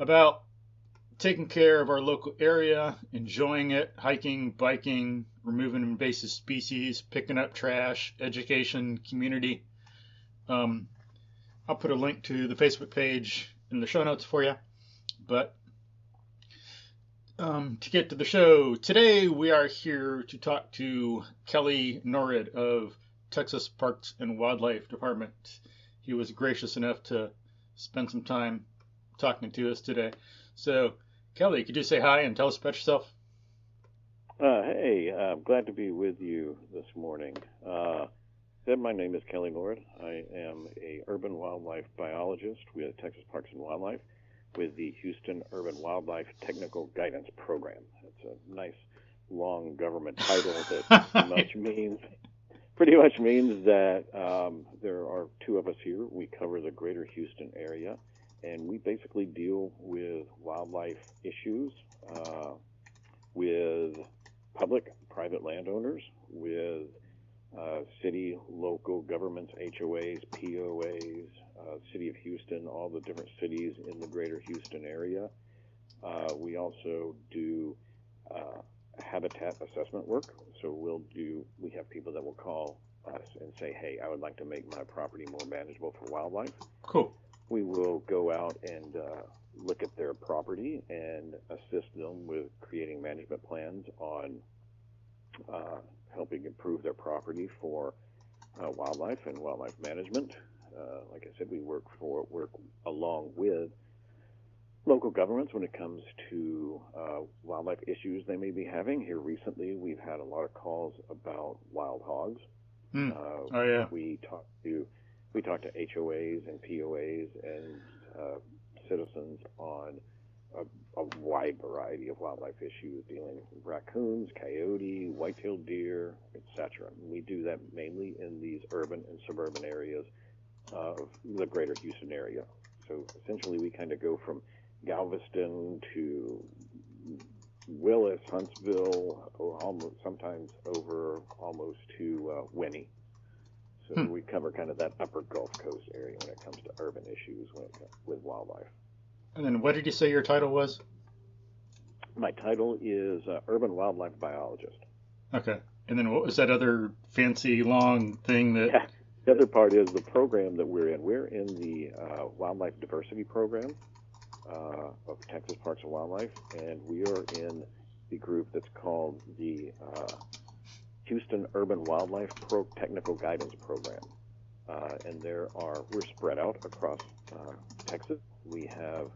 about taking care of our local area, enjoying it, hiking, biking, removing invasive species, picking up trash, education, community. Um, I'll put a link to the Facebook page in the show notes for you. But um, to get to the show, today we are here to talk to Kelly Norrid of Texas Parks and Wildlife Department. He was gracious enough to spend some time talking to us today. So, Kelly, could you say hi and tell us about yourself? Uh, hey, I'm glad to be with you this morning. Uh, said my name is Kelly Norrid. I am a urban wildlife biologist with Texas Parks and Wildlife with the Houston Urban Wildlife Technical Guidance Program. It's a nice long government title that pretty much means pretty much means that um, there are two of us here. We cover the greater Houston area, and we basically deal with wildlife issues uh, with public, private landowners, with uh, city, local governments, HOAs, POAs, uh, City of Houston, all the different cities in the greater Houston area. Uh, we also do uh, habitat assessment work. So we'll do, we have people that will call us and say, hey, I would like to make my property more manageable for wildlife. Cool. We will go out and uh, look at their property and assist them with creating management plans on uh, helping improve their property for uh, wildlife and wildlife management. Uh, like I said, we work for work along with local governments when it comes to uh, wildlife issues they may be having. Here recently, we've had a lot of calls about wild hogs. Uh, Oh, yeah. We talk to we talk to HOAs and POAs and uh, citizens on a, a wide variety of wildlife issues, dealing with raccoons, coyote, white-tailed deer, etc. We do that mainly in these urban and suburban areas of the greater Houston area. So essentially, we kind of go from Galveston to Willis, Huntsville, almost sometimes over almost to uh, Winnie. So Hmm. we cover kind of that upper Gulf Coast area when it comes to urban issues when it, with wildlife. And then what did you say your title was? My title is uh, Urban Wildlife Biologist. Okay. And then what was that other fancy long thing that. Yeah. The other part is the program that we're in. We're in the uh, Wildlife Diversity Program uh, of Texas Parks and Wildlife, and we are in the group that's called the uh, Houston Urban Wildlife Pro Technical Guidance Program. Uh, and there are we're spread out across uh, Texas. We have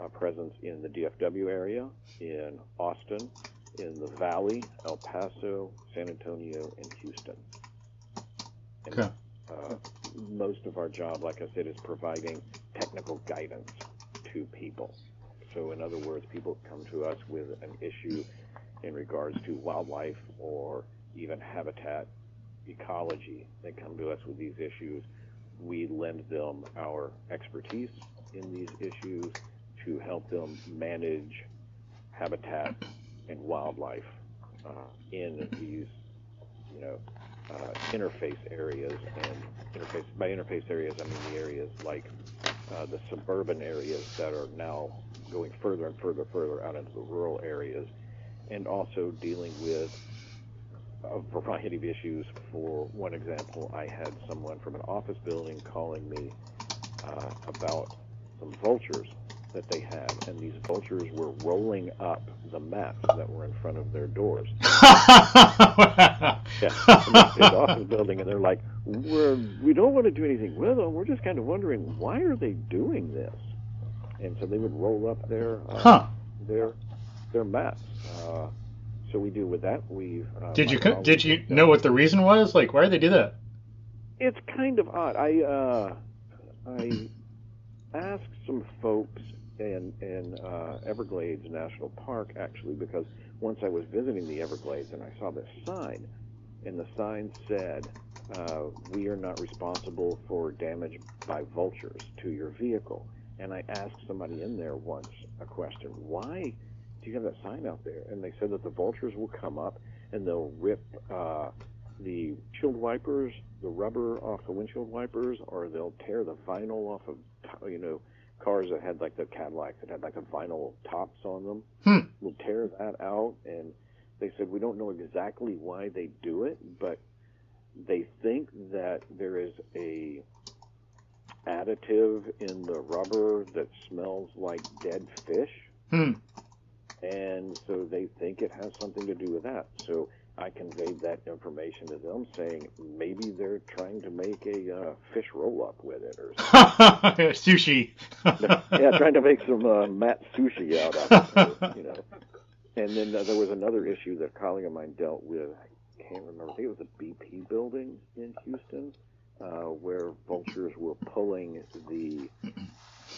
a presence in the DFW area, in Austin, in the Valley, El Paso, San Antonio, and Houston. And Okay. uh, most of our job, like I said, is providing technical guidance to people. So, in other words, people come to us with an issue in regards to wildlife or even habitat ecology. They come to us with these issues. We lend them our expertise in these issues to help them manage habitat and wildlife uh, in these, you know, uh, interface areas. And interface by interface areas, I mean the areas like uh, the suburban areas that are now going further and further, further out into the rural areas, and also dealing with a variety of issues. For one example, I had someone from an office building calling me uh, about some vultures that they had, and these vultures were rolling up the mats that were in front of their doors. Yeah, big office building, and they're like, "We're we don't want to do anything with them. We're just kind of wondering why are they doing this." And so they would roll up their uh, Huh. their their mats. Uh, so we do with that. We uh, Did you co- did you know what the reason was? Like, why did they do that? It's kind of odd. I uh, I asked some folks in in uh, Everglades National Park actually because once I was visiting the Everglades and I saw this sign, and the sign said, uh, "We are not responsible for damage by vultures to your vehicle." And I asked somebody in there once a question: Why do you have that sign out there? And they said that the vultures will come up and they'll rip uh, the windshield wipers, the rubber off the windshield wipers, or they'll tear the vinyl off of, you know, cars that had like the Cadillacs that had like the vinyl tops on them. Hmm. Will tear that out, and they said we don't know exactly why they do it, but they think that there is a additive in the rubber that smells like dead fish Hmm. And so they think it has something to do with that. So I conveyed that information to them, saying maybe they're trying to make a uh, fish roll up with it, or something. Sushi. yeah, trying to make some uh, mat sushi out of it, you know. And then uh, there was another issue that a colleague of mine dealt with. I can't remember. I think it was a BP building in Houston, uh, where vultures were pulling the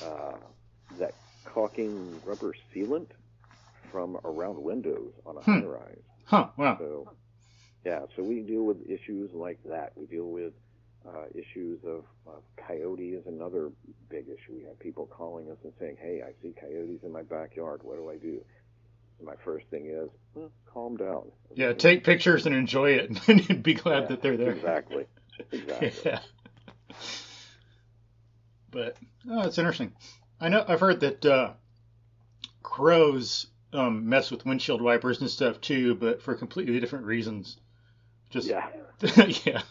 uh, that caulking rubber sealant from around windows on a Hmm. high rise. Huh. Wow. So, yeah, so we deal with issues like that. We deal with uh, issues of uh, coyote is another big issue. We have people calling us and saying, "Hey, I see coyotes in my backyard. What do I do?" And my first thing is, well, calm down. Yeah. Take pictures and enjoy it, and be glad Yeah, that they're there. Exactly. Exactly. Yeah. But oh, it's interesting. I know I've heard that uh, crows um, mess with windshield wipers and stuff too, but for completely different reasons. Just Yeah, yeah,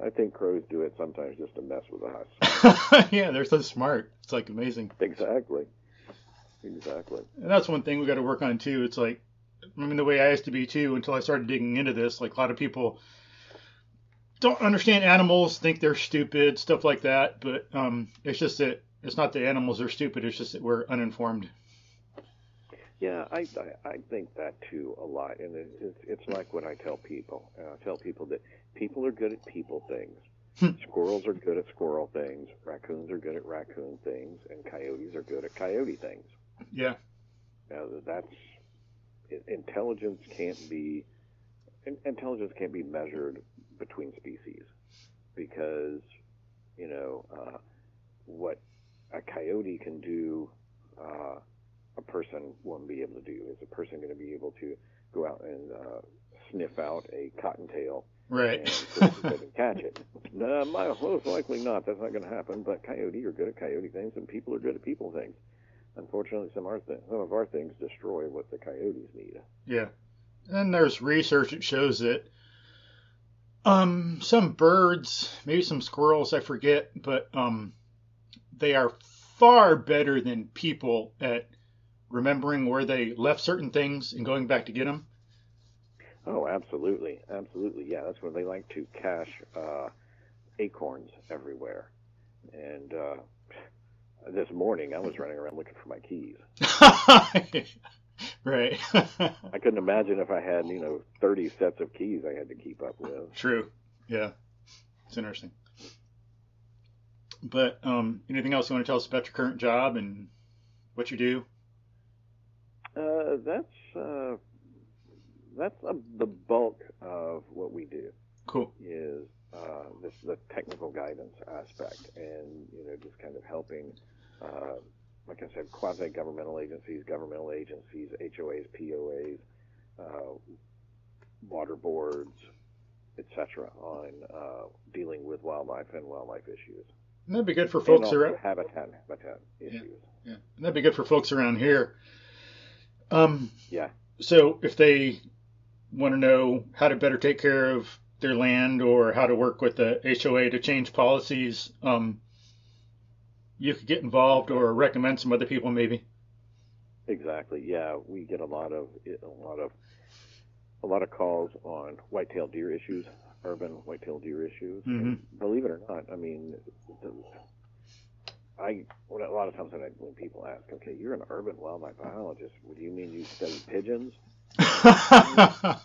I think crows do it sometimes just to mess with us. yeah. They're so smart. It's like amazing. exactly. Exactly. And that's one thing we got to work on too. It's like, I mean, the way I used to be too until I started digging into this. Like a lot of people don't understand animals, think they're stupid, stuff like that. But um, it's just that it's not the animals are stupid. It's just that we're uninformed. Yeah, I, I I think that too a lot, and it, it's it's like what I tell people. Uh, I tell people that people are good at people things. Squirrels are good at squirrel things. Raccoons are good at raccoon things, and coyotes are good at coyote things. Yeah. Now that's intelligence can't be intelligence can't be measured between species because you know uh, what a coyote can do. Uh, a person won't be able to do. Is a person going to be able to go out and uh, sniff out a cottontail Right. and see if he can catch it? No, most likely not. That's not going to happen. But coyote are good at coyote things, and people are good at people things. Unfortunately, some, our th- some of our things destroy what the coyotes need. Yeah. And there's research that shows that um some birds, maybe some squirrels, I forget, but um they are far better than people at remembering where they left certain things and going back to get them. Oh, absolutely, absolutely. Yeah, that's where they like to cache uh, acorns everywhere. And uh, this morning, I was running around looking for my keys. right. I couldn't imagine if I had, you know, 30 sets of keys I had to keep up with. True. Yeah. It's interesting. But um anything else you want to tell us about your current job and what you do? Uh, that's uh, that's uh, the bulk of what we do. Cool. is uh, this the technical guidance aspect, and you know just kind of helping, uh, like I said, quasi governmental agencies, governmental agencies, HOAs, POAs, uh, water boards, etc., on uh, dealing with wildlife and wildlife issues, And that'd be good for folks around. habitat habitat issues. Yeah, and that'd be good for folks around here. Um, Yeah. so if they want to know how to better take care of their land or how to work with the HOA to change policies, um, you could get involved or recommend some other people maybe. Exactly. Yeah, we get a lot of a lot of a lot of calls on white-tailed deer issues, urban white-tailed deer issues. And believe it or not, I mean, the, I a lot of times when, I, when people ask, okay, you're an urban wildlife biologist, do you mean you study pigeons?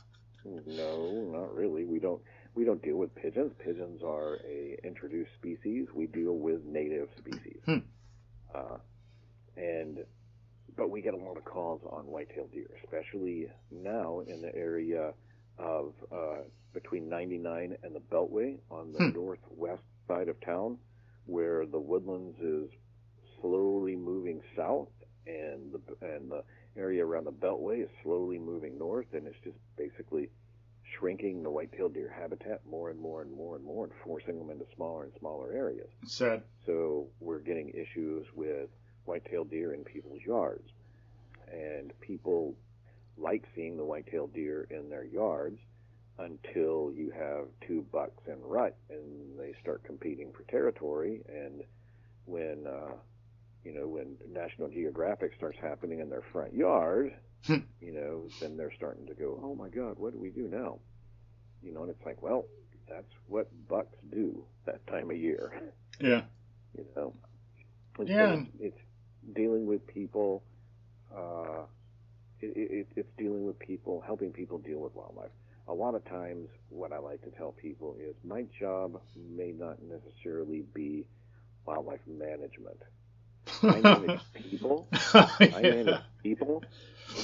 No, not really. We don't we don't deal with pigeons. Pigeons are a introduced species. We deal with native species. Hmm. Uh, and but we get a lot of calls on white-tailed deer, especially now in the area of uh, between 99 and the Beltway on the Hmm. northwest side of town, where the woodlands is slowly moving south, and the and the area around the Beltway is slowly moving north, and it's just basically shrinking the white-tailed deer habitat more and more and more and more, and forcing them into smaller and smaller areas. Sad. So we're getting issues with white-tailed deer in people's yards. And people like seeing the white-tailed deer in their yards until you have two bucks in rut and they start competing for territory. And when, uh, you know, when National Geographic starts happening in their front yard, Hmm. you know, then they're starting to go, oh my God, what do we do now? You know, and it's like, well, that's what bucks do that time of year Yeah. you know. And so Yeah. it's, it's dealing with people. Uh, it, it, it's dealing with people, helping people deal with wildlife. A lot of times, what I like to tell people is my job may not necessarily be wildlife management. I manage people. I manage people.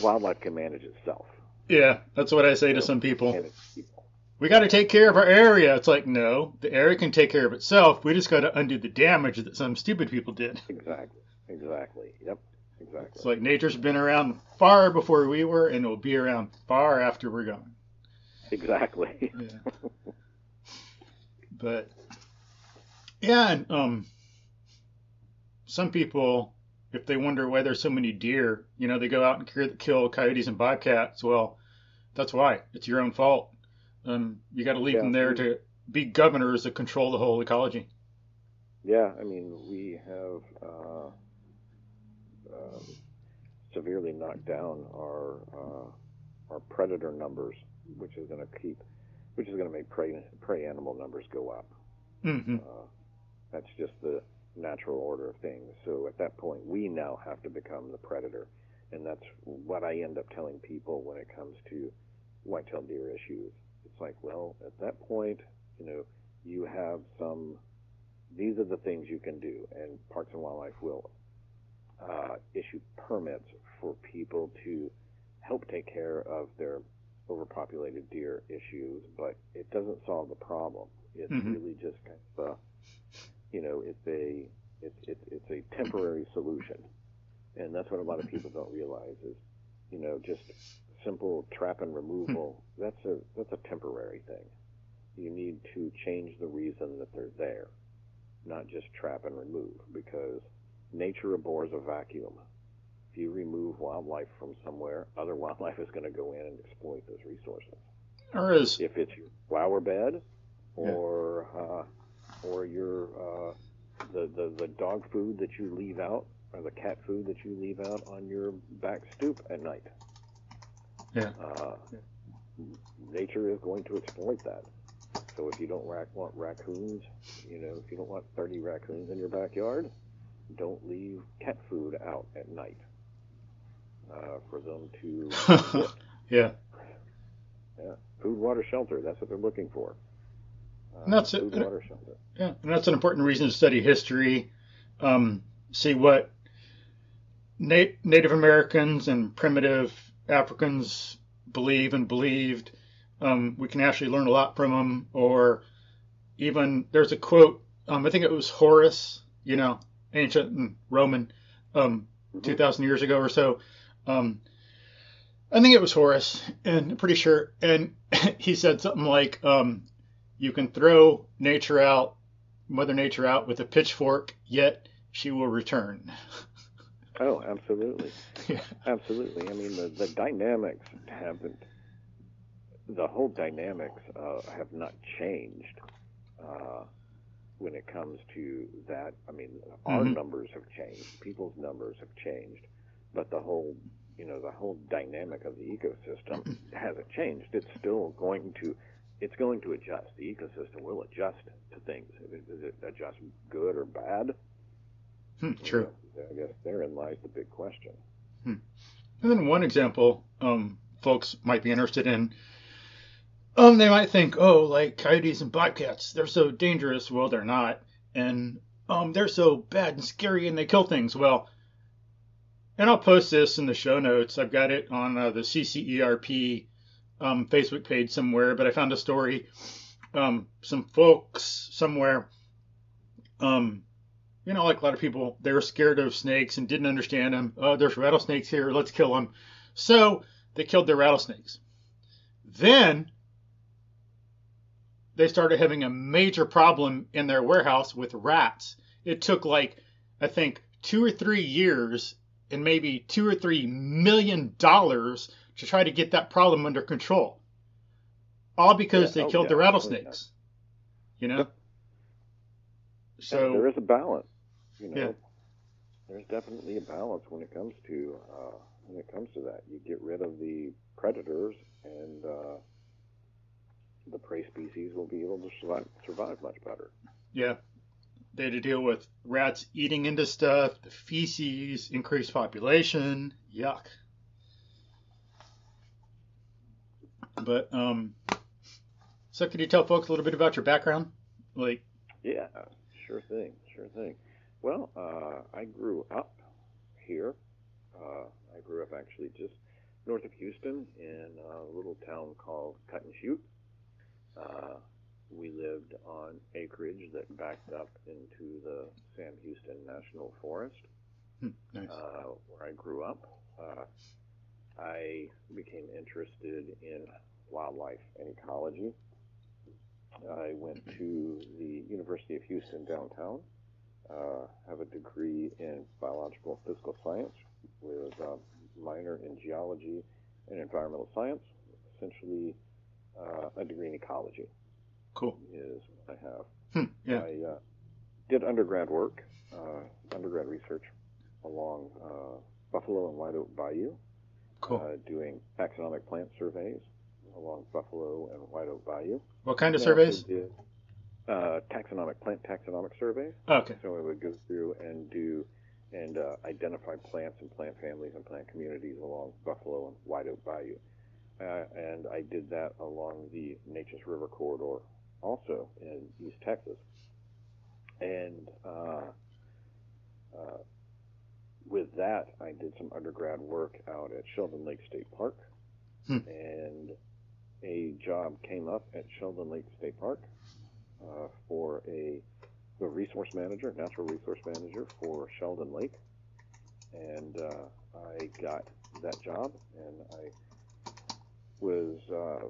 Wildlife can manage itself. yeah, that's what I say to some people. People. We got to take care of our area. It's like, no, the area can take care of itself. We just got to undo the damage that some stupid people did. Exactly. Exactly. Yep. Exactly. It's like nature's been around far before we were, and it'll be around far after we're gone. Exactly. Yeah. but yeah, and um, some people, if they wonder why there's so many deer, you know, they go out and kill- kill coyotes and bobcats. Well, that's why. It's your own fault. Um, you got to leave Yeah. them there to be governors that control the whole ecology. Yeah, I mean, we have uh, um, severely knocked down our uh, our predator numbers, which is going to keep, which is going to make prey prey animal numbers go up. hmm Uh, that's just the natural order of things. So at that point, we now have to become the predator, and that's what I end up telling people when it comes to white-tailed deer issues. It's like, well, at that point, you know, you have some. These are the things you can do, and Parks and Wildlife will uh, issue permits for people to help take care of their overpopulated deer issues, but it doesn't solve the problem. It's Mhm. really just kind of, a, you know, it's a it's it's it's a temporary solution, and that's what a lot of people don't realize is, you know, just simple trap and removal. That's a that's a temporary thing. You need to change the reason that they're there, not just trap and remove, because nature abhors a vacuum. If you remove wildlife from somewhere, other wildlife is going to go in and exploit those resources. Or as If it's your flower bed, or uh, or your uh, the, the the dog food that you leave out, or the cat food that you leave out on your back stoop at night. Yeah. Uh, nature is going to exploit that. So if you don't rac- want raccoons, you know, if you don't want 30 raccoons in your backyard, don't leave cat food out at night uh, for them to yeah, Yeah. Food, water, shelter. That's what they're looking for. Uh, And that's it. Water, shelter. yeah, and that's an important reason to study history. Um, see what Na- Native Americans and primitive Africans believe and believed. Um, we can actually learn a lot from them. Or even there's a quote. Um, I think it was Horace. You know, ancient and Roman, um, two thousand years ago or so. Um, I think it was Horace, and I'm pretty sure. And he said something like, um, "You can throw nature out, Mother Nature out with a pitchfork, yet she will return." Oh, absolutely. Yeah. Absolutely. I mean, the, the dynamics haven't, the whole dynamics uh, have not changed uh, when it comes to that. I mean, our Mhm. numbers have changed, people's numbers have changed, but the whole, you know, the whole dynamic of the ecosystem hasn't changed. It's still going to, it's going to adjust. The ecosystem will adjust to things. Does it adjust good or bad? Hmm, True. I guess therein lies the big question. And then one example, um, folks might be interested in. Um, they might think, oh, like coyotes and bobcats, they're so dangerous. Well, they're not, and um, they're so bad and scary, and they kill things. Well, and I'll post this in the show notes. I've got it on uh, the CCERP um, Facebook page somewhere, but I found a story. Um, some folks somewhere, um, you know, like a lot of people, they were scared of snakes and didn't understand them. Oh, there's rattlesnakes here, let's kill them. So they killed their rattlesnakes. Then they started having a major problem in their warehouse with rats. It took like, I think, two or three years and maybe two or three million dollars to try to get that problem under control. All because Yeah, they oh, killed yeah, the yeah. rattlesnakes. You know? So there is a balance. You know, Yeah. there's definitely a balance when it comes to uh, when it comes to that. You get rid of the predators, and uh, the prey species will be able to survive, survive much better. Yeah. They had to deal with rats eating into stuff, the feces, increased population. Yuck. But, um, so could you tell folks a little bit about your background? Like, Yeah, sure thing, sure thing. Well, uh, I grew up here. Uh, I grew up actually just north of Houston in a little town called Cut and Shoot. Uh, we lived on acreage that backed up into the Sam Houston National Forest, hmm, nice. uh, where I grew up. Uh, I became interested in wildlife and ecology. I went to the University of Houston downtown. Uh, have a degree in biological and physical science with a minor in geology and environmental science. Essentially, uh, a degree in ecology Cool. is I have. Hmm, yeah. I uh, did undergrad work, uh, undergrad research along uh, Buffalo and White Oak Bayou, Cool. uh, doing taxonomic plant surveys along Buffalo and White Oak Bayou. What kind of surveys? did, uh, taxonomic plant taxonomic surveys. Oh, okay. So I would go through and do and uh, identify plants and plant families and plant communities along Buffalo and White Oak Bayou. Uh, and I did that along the Neches River corridor, also in East Texas. And uh, uh, with that, I did some undergrad work out at Sheldon Lake State Park. Hmm. And a job came up at Sheldon Lake State Park uh, for a the resource manager, natural resource manager for Sheldon Lake, and uh, I got that job, and I was uh,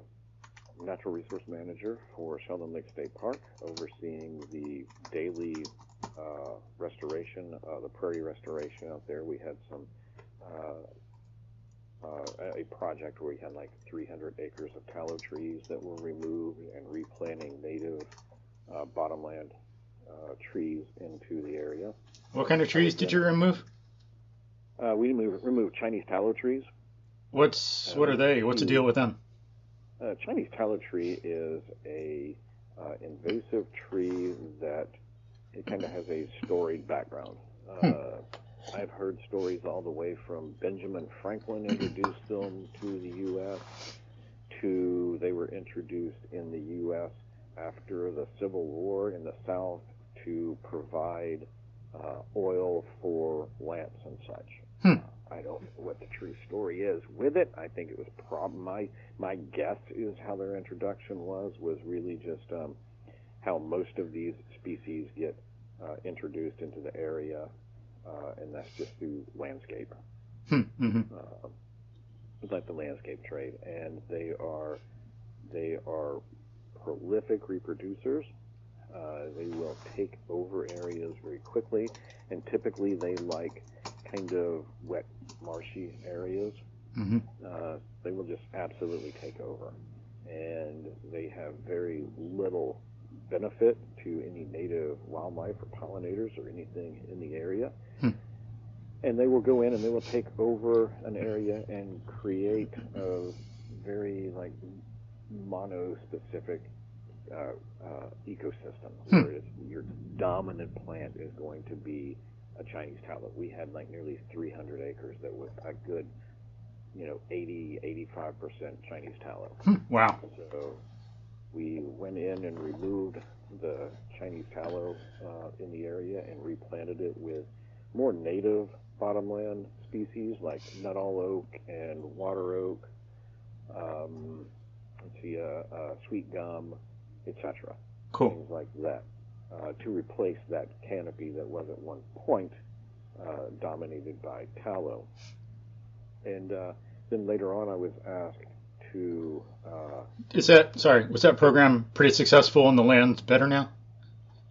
natural resource manager for Sheldon Lake State Park, overseeing the daily uh, restoration, uh, the prairie restoration out there. We had some. Uh, uh, a project where we had like 300 acres of tallow trees that were removed and replanting native uh, bottomland uh, trees into the area. What kind of trees did you remove? Uh, we removed, remove Chinese tallow trees. What's what are they? What's the deal with them? Uh, Chinese tallow tree is a uh, invasive tree that it kind of has a storied background. Uh, I've heard stories all the way from Benjamin Franklin introduced them to the U.S. to they were introduced in the U.S. after the Civil War in the South to provide uh, oil for lamps and such. Hmm. I don't know what the true story is with it. I think it was prob my my guess is how their introduction was was really just um, how most of these species get uh, introduced into the area, uh, and that's just through landscape. Hmm, hmm Uh, it's like the landscape trade, and they are they are prolific reproducers. Uh, they will take over areas very quickly, and typically they like kind of wet, marshy areas. hmm Uh, they will just absolutely take over, and they have very little benefit to any native wildlife or pollinators or anything in the area. Hmm. And they will go in and they will take over an area and create a very like mono-specific uh, uh, ecosystem Hmm. where it's, your dominant plant is going to be a Chinese tallow. We had like nearly 300 acres that was a good you know, 80, 85% Chinese tallow. Wow. So we went in and removed the Chinese tallow uh, in the area and replanted it with more native bottomland species like nuttall oak and water oak, um, let's see, uh, uh, sweet gum, etc. Cool. Things like that uh, to replace that canopy that was at one point uh, dominated by tallow. And uh, then later on, I was asked to uh, Is that sorry? Was that program pretty successful and the land's better now?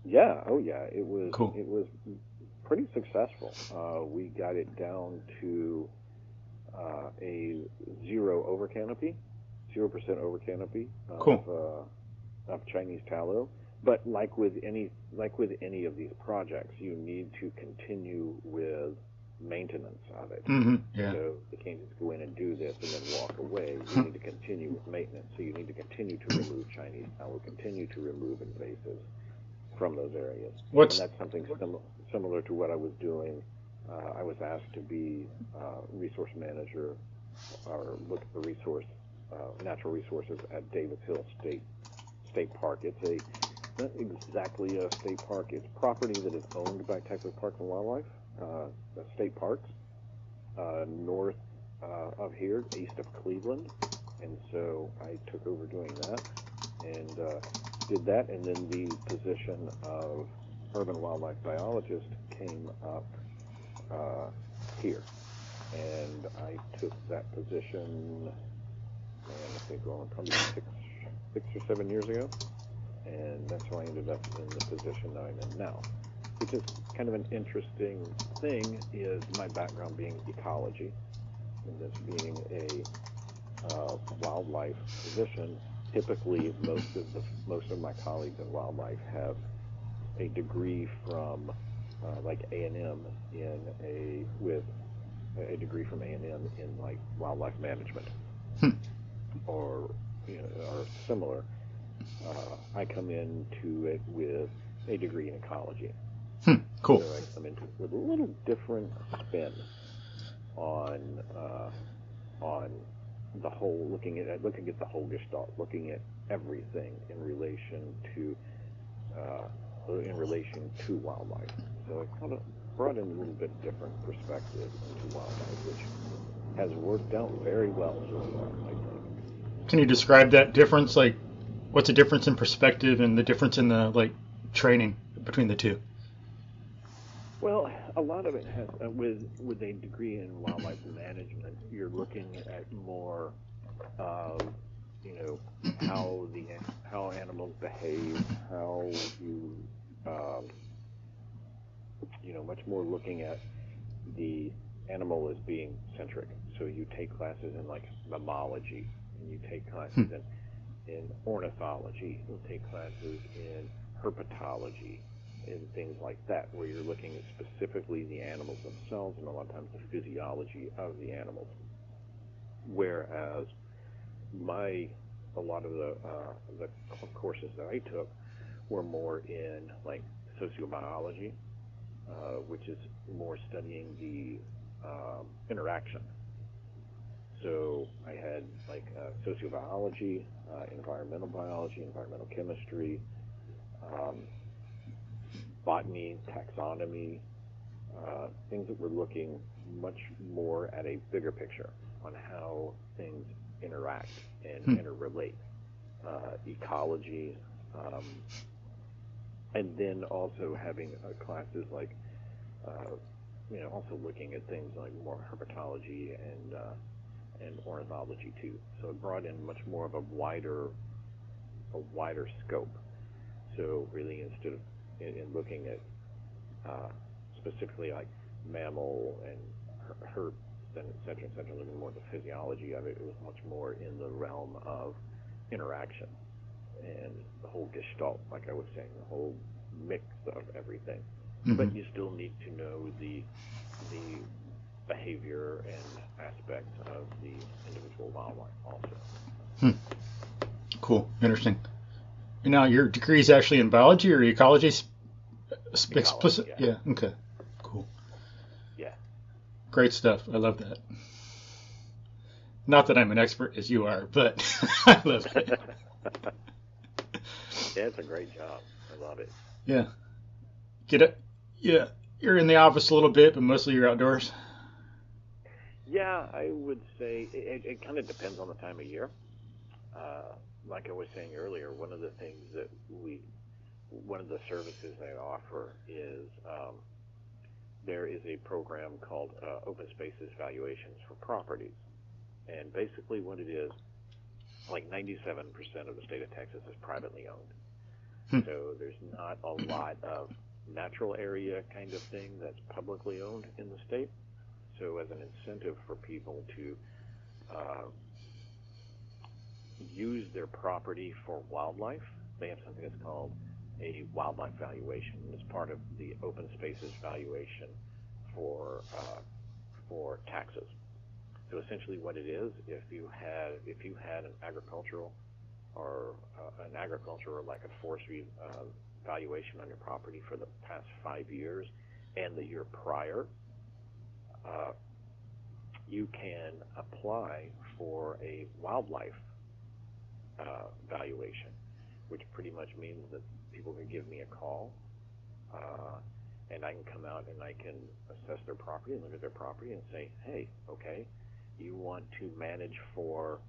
Yeah, oh yeah, it was. Cool. It was pretty successful. Uh, we got it down to uh, a zero over canopy, zero percent over canopy of, Cool. Of Chinese tallow. But like with any like with any of these projects, you need to continue with maintenance of it. Mm-hmm. Yeah. So you can't just go in and do this and then walk away. You need to continue with maintenance. So you need to continue to remove Chinese tallow, continue to remove invasives from those areas. What's- and that's something sim- similar to what I was doing. Uh, I was asked to be uh, resource manager or look at the resource, uh, natural resources at Davis Hill State State Park. It's a not exactly a state park. It's property that is owned by Texas Parks and Wildlife, uh, state parks, uh, north uh, of here, east of Cleveland. And so I took over doing that and uh, did that. And then the position of urban wildlife biologist came up uh, here. And I took that position, man, I think, well, probably six, six or seven years ago and that's how I ended up in the position that I'm in now. Which is kind of an interesting thing is my background being ecology, and this being a uh, wildlife position. Typically, most of the most of my colleagues in wildlife have a degree from uh, like A and M in a with a degree from A and M in like wildlife management, or you know, or similar uh, I come into it with a degree in ecology. Hmm. Cool. So I come into it with a little different spin on uh, on the whole, looking at looking at the whole gestalt, looking at everything in relation to uh, in relation to wildlife. So I kind of brought in a little bit different perspective into wildlife, which has worked out very well so far, I think. Can you describe that difference? Like, what's the difference in perspective and the difference in the like training between the two? Well, a lot of it has uh, with with a degree in wildlife management. You're looking at more of you know how the how animals behave, how you um, you know much more looking at the animal as being centric. So you take classes in like mammalogy, you take classes in in ornithology. You'll take classes in herpetology and things like that, where you're looking at specifically the animals themselves and a lot of times the physiology of the animals. Whereas my a lot of the uh, the courses that I took were more in like sociobiology, uh, which is more studying the um, interaction. So I had like uh, sociobiology, uh, environmental biology, environmental chemistry, um, botany, taxonomy, uh, things that were looking much more at a bigger picture on how things interact and interrelate. Uh, ecology, um, and then also having uh, classes like, uh, you know, also looking at things like more herpetology and uh, and ornithology too. So it brought in much more of a wider a wider scope. So really, instead of in, in looking at uh, specifically like mammal and her- herp, then et cetera, et cetera, looking more at the physiology of it, it was much more in the realm of interaction and the whole gestalt, like I was saying, the whole mix of everything. But you still need to know the the behavior and aspects of the individual wildlife also. Hmm. Cool. Interesting. And now your degree is actually in biology or ecology? Sp- sp- Ecology, explicit. yeah. Yeah. Okay. Cool. Yeah. Great stuff. I love that. Not that I'm an expert as you are, but I love it. Yeah, it's a great job. I love it. Yeah. Get it? Yeah. You're in the office a little bit, but mostly you're outdoors. Yeah, I would say it, it kind of depends on the time of year. Uh, like I was saying earlier, one of the things that we, one of the services I offer is um, there is a program called uh, Open Spaces Valuations for Properties. And basically, what it is, like 97% of the state of Texas is privately owned. So there's not a lot of natural area kind of thing that's publicly owned in the state. So as an incentive for people to uh, use their property for wildlife, they have something that's called a wildlife valuation. It's part of the open spaces valuation for uh, for taxes. So essentially, what it is, if you had if you had an agricultural or uh, an agriculture or like a forestry uh, valuation on your property for the past five years and the year prior, uh, you can apply for a wildlife uh, valuation, which pretty much means that people can give me a call, uh, and I can come out and I can assess their property and look at their property and say, hey, okay, you want to manage for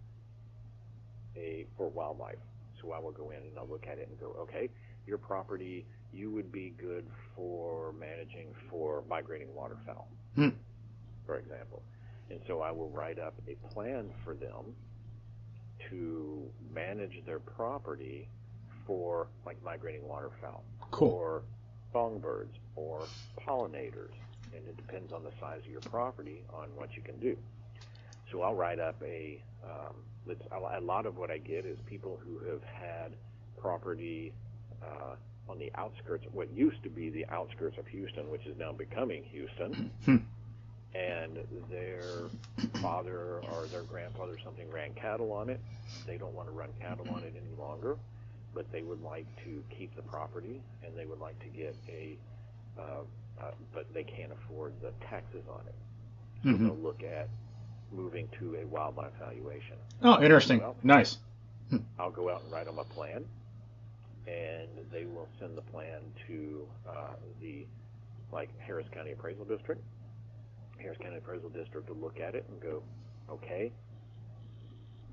a for wildlife. So I will go in and I'll look at it and go, okay, your property, you would be good for managing for migrating waterfowl, Hmm. For example. And so I will write up a plan for them to manage their property for like migrating waterfowl Cool. or songbirds or pollinators. And it depends on the size of your property on what you can do. So I'll write up a. Um, let's, a a lot of what I get is people who have had property uh, on the outskirts, what used to be the outskirts of Houston, which is now becoming Houston, and their father or their grandfather or something ran cattle on it. They don't want to run cattle on it any longer, but they would like to keep the property and they would like to get a, uh, uh, but they can't afford the taxes on it. So Mhm. they'll look at moving to a wildlife valuation. Oh, interesting. Well, Nice. I'll go out and write them a plan, and they will send the plan to uh, the like Harris County Appraisal District. Harris County Appraisal District will look at it and go, okay,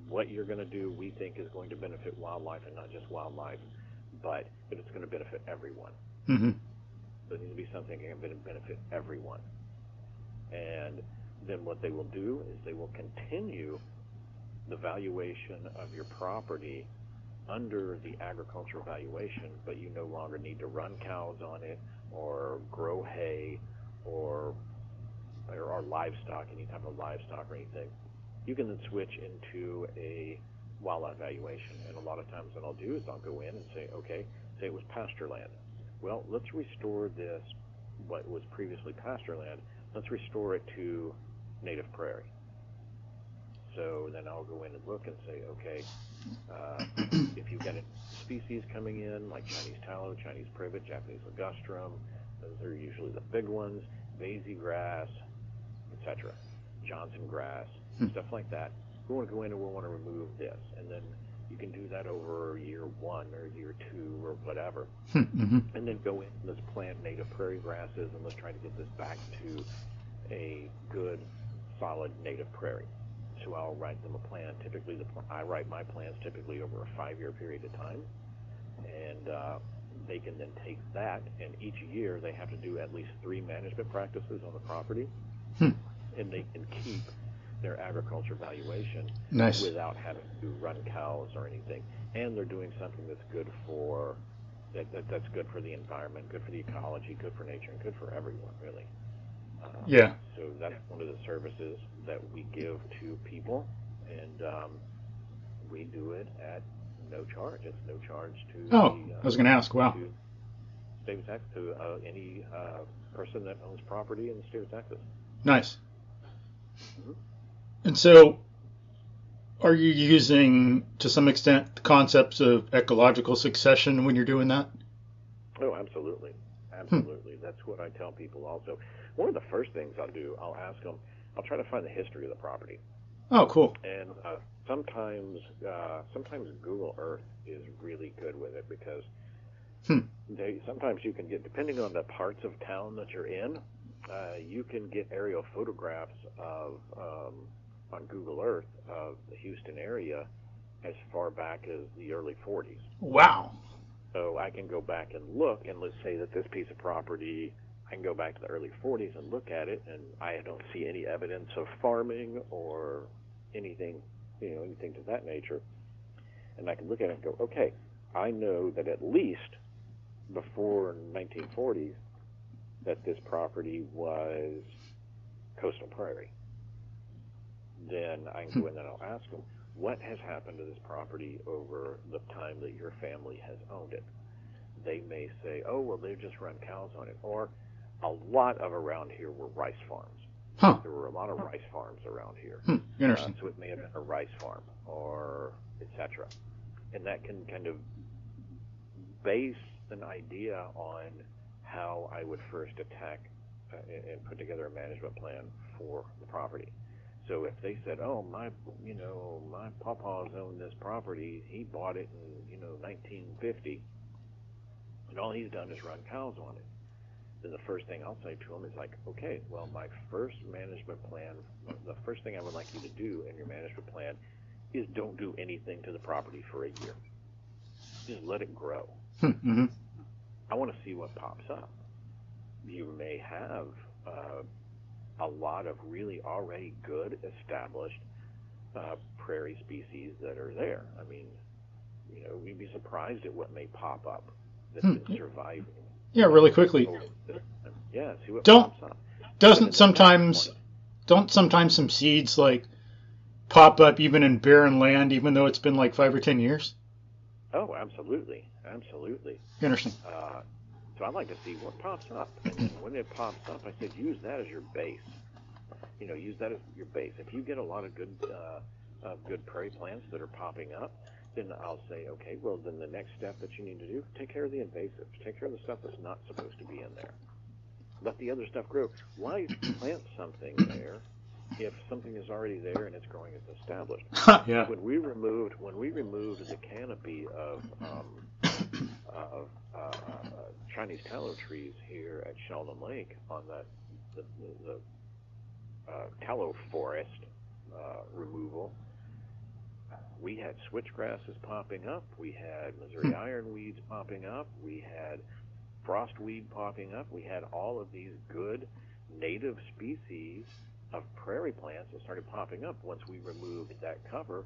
what you're going to do, we think is going to benefit wildlife and not just wildlife, but but it's going to benefit everyone. hmm So it needs to be something that can benefit everyone. And then what they will do is they will continue the valuation of your property under the agricultural valuation, but you no longer need to run cows on it or grow hay or or, or livestock, any type of livestock or anything. You can then switch into a wildlife valuation. And a lot of times what I'll do is I'll go in and say, okay, say it was pasture land. Well, let's restore this, what was previously pasture land, let's restore it to native prairie. So then I'll go in and look and say, okay, uh, if you've got a species coming in like Chinese tallow, Chinese privet, Japanese ligustrum, those are usually the big ones, Vasey grass, etc., Johnson grass, stuff like that. We want to go in and we want to remove this, and then you can do that over year one or year two or whatever hmm and then go in and let's plant native prairie grasses and let's try to get this back to a good, solid native prairie. So I'll write them a plan. Typically, the pl- I write my plans typically over a five-year period of time, and uh, they can then take that and each year they have to do at least three management practices on the property, Hmm. And they can keep their agriculture valuation Nice. without having to run cows or anything. And they're doing something that's good for that, that that's good for the environment, good for the ecology, good for nature, and good for everyone, really. Uh, Yeah. So that's one of the services that we give to people, and um, we do it at no charge. It's no charge to. Oh, the, uh, I was going to ask. Wow. To state of Texas, to uh, any uh, person that owns property in the state of Texas. Nice. And so, are you using, to some extent, the concepts of ecological succession when you're doing that? Oh, absolutely. Absolutely. That's what I tell people also. One of the first things I'll do, I'll ask them, I'll try to find the history of the property. Oh, cool. And uh, sometimes, uh, sometimes Google Earth is really good with it because Hmm. they sometimes you can get depending on the parts of town that you're in, uh, you can get aerial photographs of um, on Google Earth of the Houston area as far back as the early 40s. Wow. So I can go back and look, and let's say that this piece of property, I can go back to the early 40s and look at it, and I don't see any evidence of farming or anything, you know, anything to that nature. And I can look at it and go, okay, I know that at least before 1940s that this property was coastal prairie. Then I can go in and I'll ask them, what has happened to this property over the time that your family has owned it? They may say, oh, well, they've just run cows on it. Or a lot of around here were rice farms. Huh. There were a lot of rice farms around here. Hmm. Uh, so it may have been a rice farm or etc. And that can kind of base an idea on how I would first attack uh, and put together a management plan for the property. So if they said, "Oh, my, you know, my papa's owned this property. He bought it in, you know, 1950, and all he's done is run cows on it," then the first thing I'll say to him is like, "Okay, well, my first management plan, the first thing I would like you to do in your management plan is don't do anything to the property for a year. Just let it grow. Mm-hmm. I want to see what pops up. You may have uh, a lot of really already good established uh, prairie species that are there. I mean, you know, we'd be surprised at what may pop up that's Hmm. been surviving. Yeah, really quickly. Yeah, see what Don't- pops up. Doesn't sometimes don't sometimes some seeds like pop up even in barren land, even though it's been like five or ten years? Oh, absolutely, absolutely. Interesting. Uh, so I'd like to see what pops up, and when it pops up, I said use that as your base. You know, use that as your base. If you get a lot of good, uh, good prairie plants that are popping up, then I'll say, okay, well then the next step that you need to do, take care of the invasives. Take care of the stuff that's not supposed to be in there. Let the other stuff grow. Why plant something there if something is already there and it's growing as established? yeah. when we removed when we removed the canopy of um, of uh, uh, Chinese tallow trees here at Sheldon Lake on that the, the, the uh, tallow forest uh, removal, we had switchgrasses popping up. We had Missouri ironweeds popping up. We had frostweed popping up. We had all of these good native species of prairie plants that started popping up once we removed that cover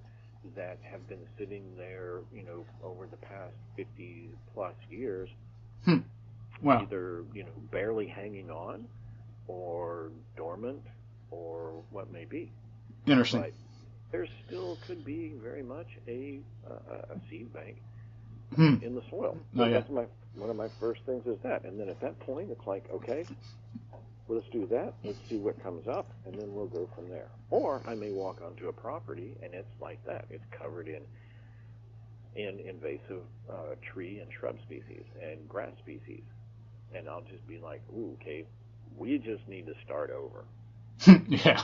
that have been sitting there, you know, over the past 50 plus years, Wow. either, you know, barely hanging on or dormant or what may be. Interesting. But there still could be very much a, a, a seed bank Hmm. in the soil. Oh, yeah. that's my one of my first things is that, and then at that point it's like, okay, let's do that. Let's see what comes up, and then we'll go from there. Or I may walk onto a property and it's like that. It's covered in in invasive uh, tree and shrub species and grass species, and I'll just be like, ooh, okay, we just need to start over. yeah.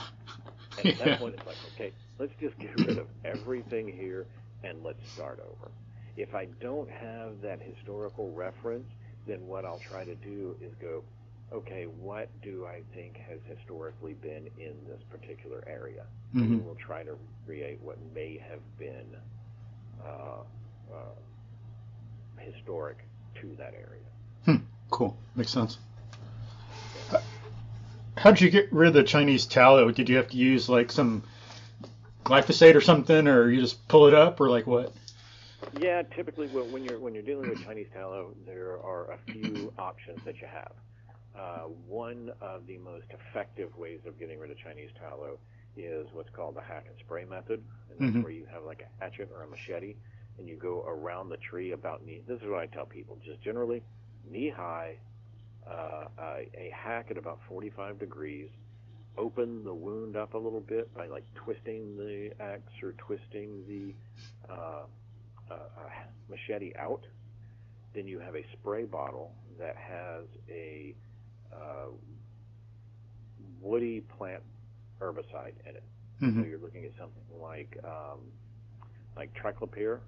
And at that Yeah. point, it's like, okay, let's just get rid of everything here and let's start over. If I don't have that historical reference, then what I'll try to do is go, okay, what do I think has historically been in this particular area? And Mhm. then we'll try to create what may have been uh, uh, historic to that area. Cool. Makes sense. How did you get rid of the Chinese tallow? Did you have to use like some glyphosate or something, or you just pull it up, or like what? Yeah, typically when you're when you're dealing with Chinese tallow, there are a few options that you have. Uh, one of the most effective ways of getting rid of Chinese tallow is what's called the hack and spray method, and that's Mhm. where you have like a hatchet or a machete, and you go around the tree about knee. This is what I tell people: just generally knee high, uh, a, a hack at about 45 degrees. Open the wound up a little bit by like twisting the axe or twisting the uh, uh, uh, machete out. Then you have a spray bottle that has a uh, woody plant herbicide in it. Mhm. So you're looking at something like um, like triclopyr,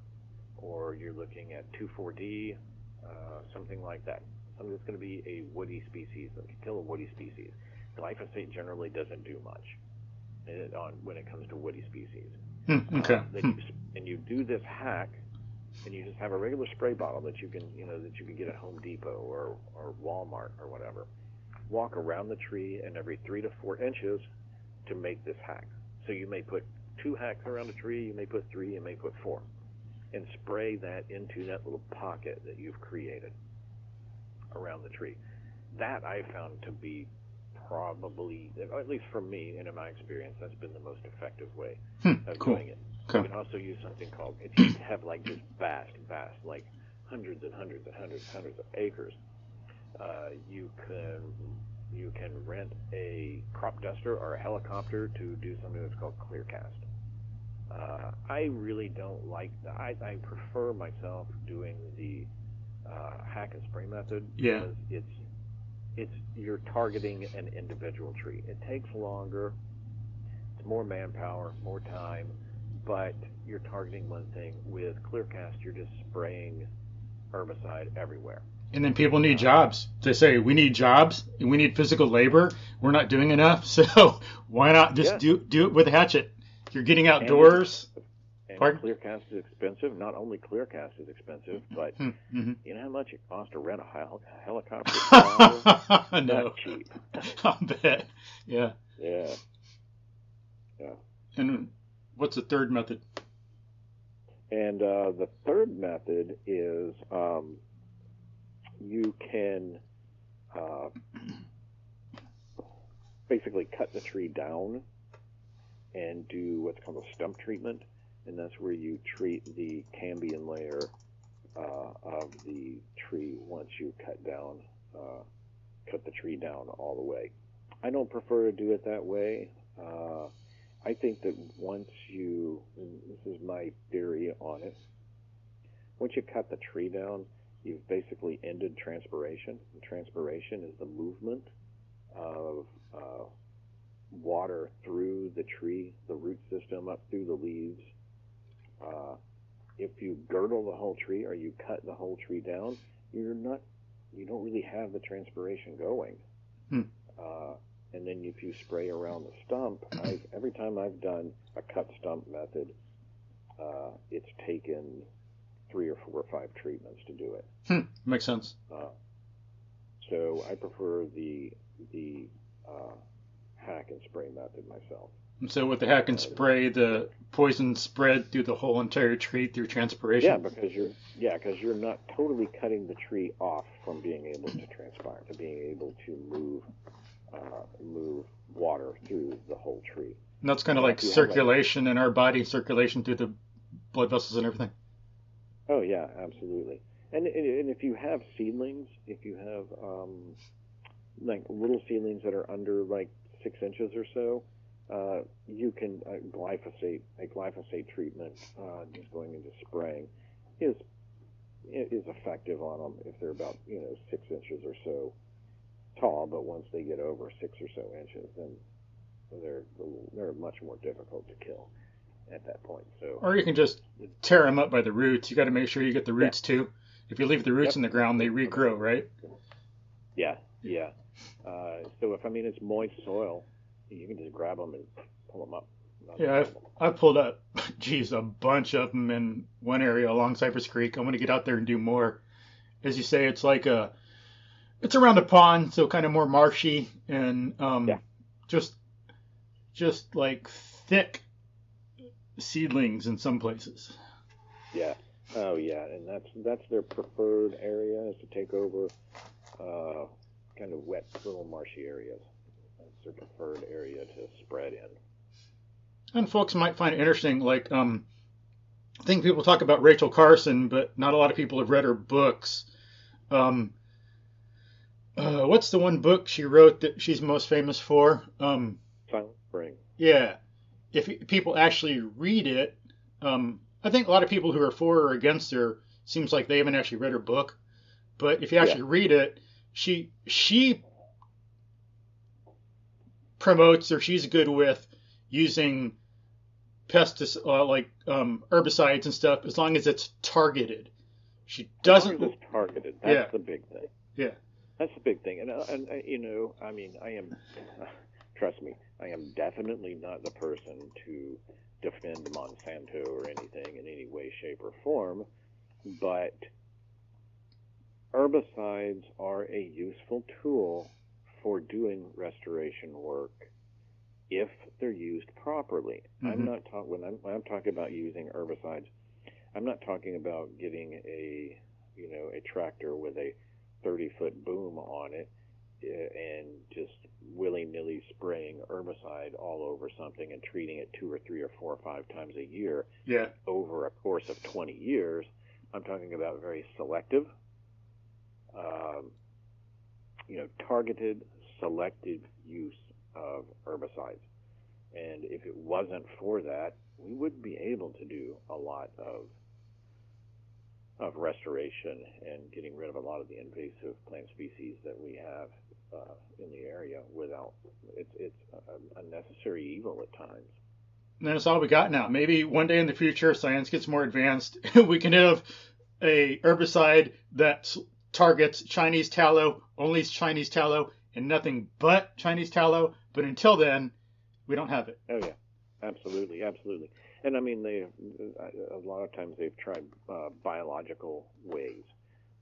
or you're looking at 2,4-D, uh, something like that. Something that's going to be a woody species that can kill a woody species. Glyphosate generally doesn't do much uh, on when it comes to woody species. Hmm, okay. Then you, and you do this hack, and you just have a regular spray bottle that you can, you know, that you can get at Home Depot or or Walmart or whatever. Walk around the tree and every three to four inches to make this hack. So you may put two hacks around a tree, you may put three, you may put four, and spray that into that little pocket that you've created around the tree. That I found to be probably, at least for me and in my experience, that's been the most effective way Hmm, of cool. doing it. Okay. You can also use something called if you have like just vast, vast, like hundreds and hundreds and hundreds, hundreds of acres. Uh, you can you can rent a crop duster or a helicopter to do something that's called ClearCast. Uh, I really don't like. I, I prefer myself doing the uh, hack and spray method Yeah. because it's it's you're targeting an individual tree. It takes longer. It's more manpower, more time, but you're targeting one thing. With ClearCast, you're just spraying herbicide everywhere. And then people need jobs. They say we need jobs and we need physical labor. We're not doing enough, so why not just Yeah. do do it with a hatchet? You're getting outdoors. And Pardon? ClearCast is expensive. Not only ClearCast is expensive, but Hmm, mhm. you know how much it costs to rent a hel- helicopter? Not no, cheap. I bet. Yeah. Yeah. And what's the third method? And uh, the third method is um, you can uh, basically cut the tree down and do what's called a stump treatment, and that's where you treat the cambium layer uh, of the tree once you cut down, uh, cut the tree down all the way. I don't prefer to do it that way. Uh, I think that once you, this is my theory on it, once you cut the tree down, you've basically ended transpiration. And transpiration is the movement of uh, water through the tree, the root system, up through the leaves. Uh, if you girdle the whole tree or you cut the whole tree down, you're not, you don't really have the transpiration going. Hmm. Uh, and then if you spray around the stump, I've, every time I've done a cut stump method, uh, it's taken three or four or five treatments to do it. Hmm, makes sense. Uh, so I prefer the the uh, hack and spray method myself. And so with the hack and spray, the poison spread through the whole entire tree through transpiration. Yeah, because you're yeah because you're not totally cutting the tree off from being able to transpire to being able to move uh, move water through the whole tree. And that's kind of like have, like- circulation in our body, circulation through the blood vessels and everything. Oh yeah, absolutely. And and, if you have seedlings, if you have um, like little seedlings that are under like six inches or so, uh, you can uh, glyphosate a glyphosate treatment uh, just going into spraying is is effective on them if they're about you know six inches or so tall. But once they get over six or so inches, then they're they're much more difficult to kill at that point. So Or you can just tear them up by the roots. You got to make sure you get the roots too. If you leave the roots Yep. in the ground, they regrow, right? Yeah, yeah. Uh, so if I mean it's moist soil, you can just grab them and pull them up. Not Yeah, I've. I've pulled up, geez, a bunch of them in one area along Cypress Creek. I'm going to get out there and do more. As you say, it's like a, it's around a pond, so kind of more marshy and um, Yeah. just, just like thick seedlings in some places. Yeah. Oh yeah, and that's that's their preferred area is to take over uh, kind of wet little marshy areas. That's their preferred area to spread in. And folks might find it interesting, like um, I think people talk about Rachel Carson, but not a lot of people have read her books. Um, uh, what's the one book she wrote that she's most famous for? Um, Silent Spring. yeah, if people actually read it, um, I think a lot of people who are for or against her seems like they haven't actually read her book. But if you actually read it, she she promotes or she's good with using pesticides, uh, like um, herbicides and stuff, as long as it's targeted. She doesn't. long as it's targeted. That's Yeah. the big thing. Yeah. That's the big thing. And, uh, and uh, you know, I mean, I am, trust me, I am definitely not the person to defend Monsanto or anything in any way, shape, or form. But herbicides are a useful tool for doing restoration work if they're used properly. I'm Mhm. not talking when I'm, when I'm talking about using herbicides. I'm not talking about getting a you know a tractor with a 30 foot boom on it and just willy nilly spraying herbicide all over something and treating it two or three or four or five times a year Yeah. over a course of 20 years. I'm talking about very selective, um, you know, targeted, selective use of herbicides. And if it wasn't for that, we wouldn't be able to do a lot of of restoration and getting rid of a lot of the invasive plant species that we have uh, in the area without it's it's necessary evil at times. And that's all we got now. Maybe one day in the future, science gets more advanced. we can have a herbicide that targets Chinese tallow, only Chinese tallow, and nothing but Chinese tallow. But until then, we don't have it. Oh yeah, absolutely, absolutely. And I mean, they a lot of times they've tried uh, biological ways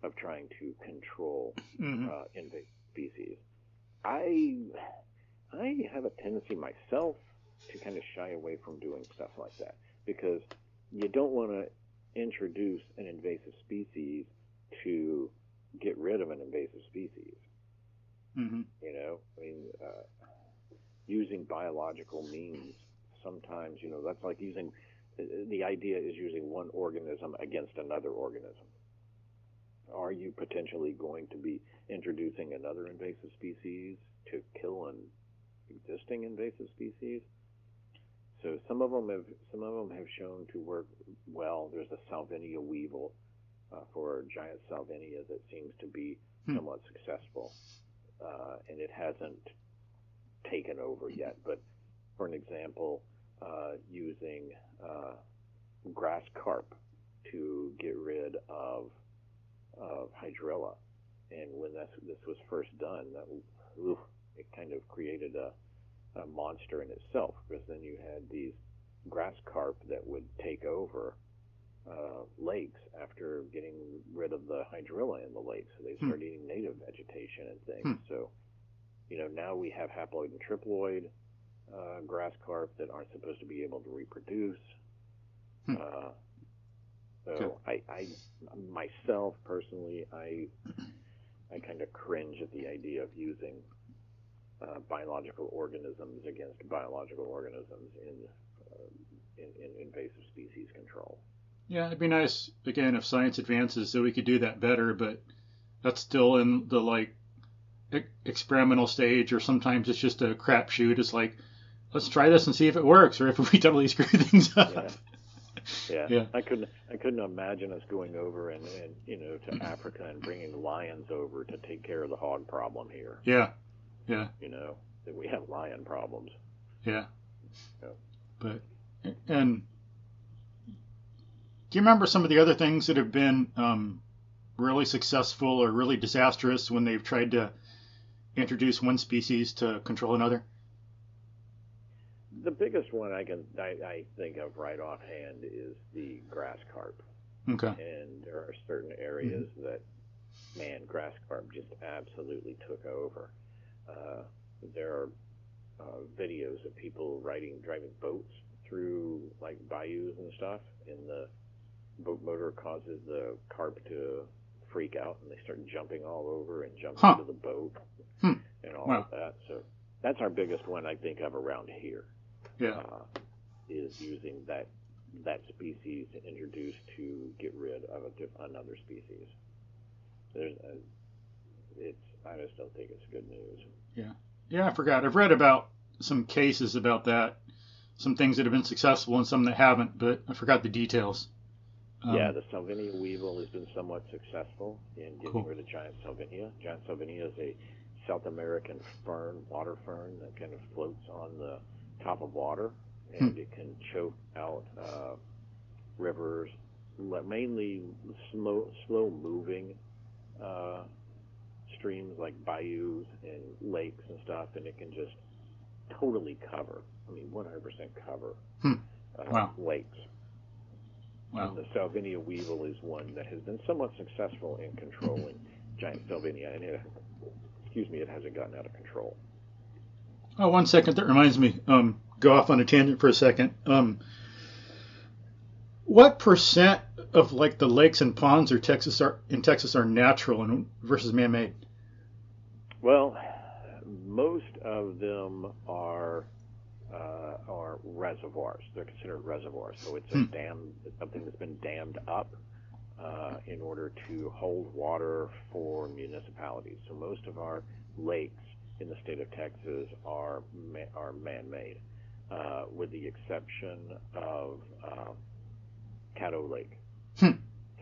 of trying to control hmm uh, invasive species. I I have a tendency myself to kind of shy away from doing stuff like that because you don't want to introduce an invasive species to get rid of an invasive species. hmm You know, I mean, uh, using biological means sometimes, you know, that's like using. The idea is using one organism against another organism. Are you potentially going to be introducing another invasive species to kill an existing invasive species? So some of them have some of them have shown to work well. There's a Salvinia weevil uh, for giant Salvinia that seems to be Hmm. somewhat successful, uh, and it hasn't taken over yet. But for an example, uh, using uh, grass carp to get rid of of hydrilla, and when this this was first done, that oof, it kind of created a, a monster in itself because then you had these grass carp that would take over uh, lakes after getting rid of the hydrilla in the lakes. So they Hmm. started eating native vegetation and things. Hmm. So, you know, now we have haploid and triploid uh, grass carp that aren't supposed to be able to reproduce. Hmm. Uh, so. I, I myself personally, I I kind of cringe at the idea of using uh, biological organisms against biological organisms in, uh, in in invasive species control. Yeah, it'd be nice again if science advances so we could do that better, but that's still in the like e- experimental stage, or sometimes it's just a crapshoot. It's like, let's try this and see if it works, or if we totally screw things up. Yeah. Yeah. I couldn't I couldn't imagine us going over and, and you know to Africa and bringing lions over to take care of the hog problem here. Yeah, yeah, You know that we have lion problems. yeah. Yeah. But and do you remember some of the other things that have been um, really successful or really disastrous when they've tried to introduce one species to control another? The biggest one I can I, I think of right offhand is the grass carp, Okay. and there are certain areas that man grass carp just absolutely took over. Uh, there are uh, videos of people riding driving boats through like bayous and stuff, and the boat motor causes the carp to freak out, and they start jumping all over and jumping Huh. into the boat Hmm. and all Wow. of that. So that's our biggest one I think of around here Yeah. uh, is using that that species to introduce to get rid of a diff- another species. There's a, it's I just don't think it's good news. Yeah, yeah, I forgot. I've read about some cases about that, some things that have been successful and some that haven't, but I forgot the details. Um, yeah, the Salvinia weevil has been somewhat successful in getting Cool. rid of giant Salvinia. Giant Salvinia is a South American fern, water fern that kind of floats on the top of water and it can choke out uh, rivers, mainly slow slow moving uh, streams like bayous and lakes and stuff, and it can just totally cover. I mean, 100% cover Hmm. uh, Wow. lakes. Wow. And the Salvinia weevil is one that has been somewhat successful in controlling giant Salvinia, and it, excuse me, it hasn't gotten out of control. Oh, one second. That reminds me. Um, go off on a tangent for a second. Um, what percent of like the lakes and ponds are Texas are in Texas are natural and versus man-made? Well, most of them are uh, are reservoirs. They're considered reservoirs. So it's a dam, something that's been dammed up uh, in order to hold water for municipalities. So most of our lakes in the state of Texas are ma- are man-made, uh, with the exception of uh, Caddo Lake. Hmm.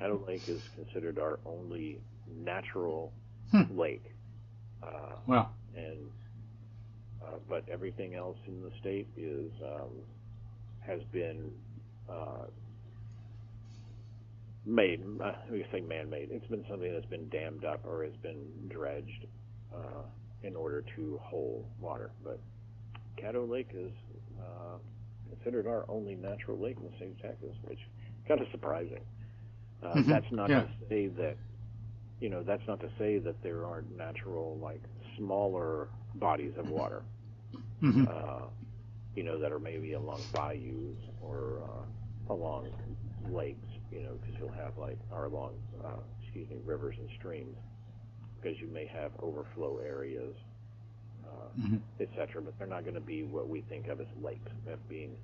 Caddo Lake is considered our only natural Hmm. lake. Uh, Wow. and uh, but everything else in the state is um, has been uh, made. Uh, we say man-made. It's been something that's been dammed up or has been dredged uh, in order to hold water. But Caddo Lake is uh, considered our only natural lake in the state of Texas, which is kind of surprising. Uh, Mhm. That's not Yeah. to say that you know that's not to say that there aren't natural like smaller bodies of water hmm uh, you know that are maybe along bayous or uh, along lakes you know because you'll have like or along uh, excuse me rivers and streams because you may have overflow areas uh, Mhm. etc but they're not going to be what we think of as lakes as being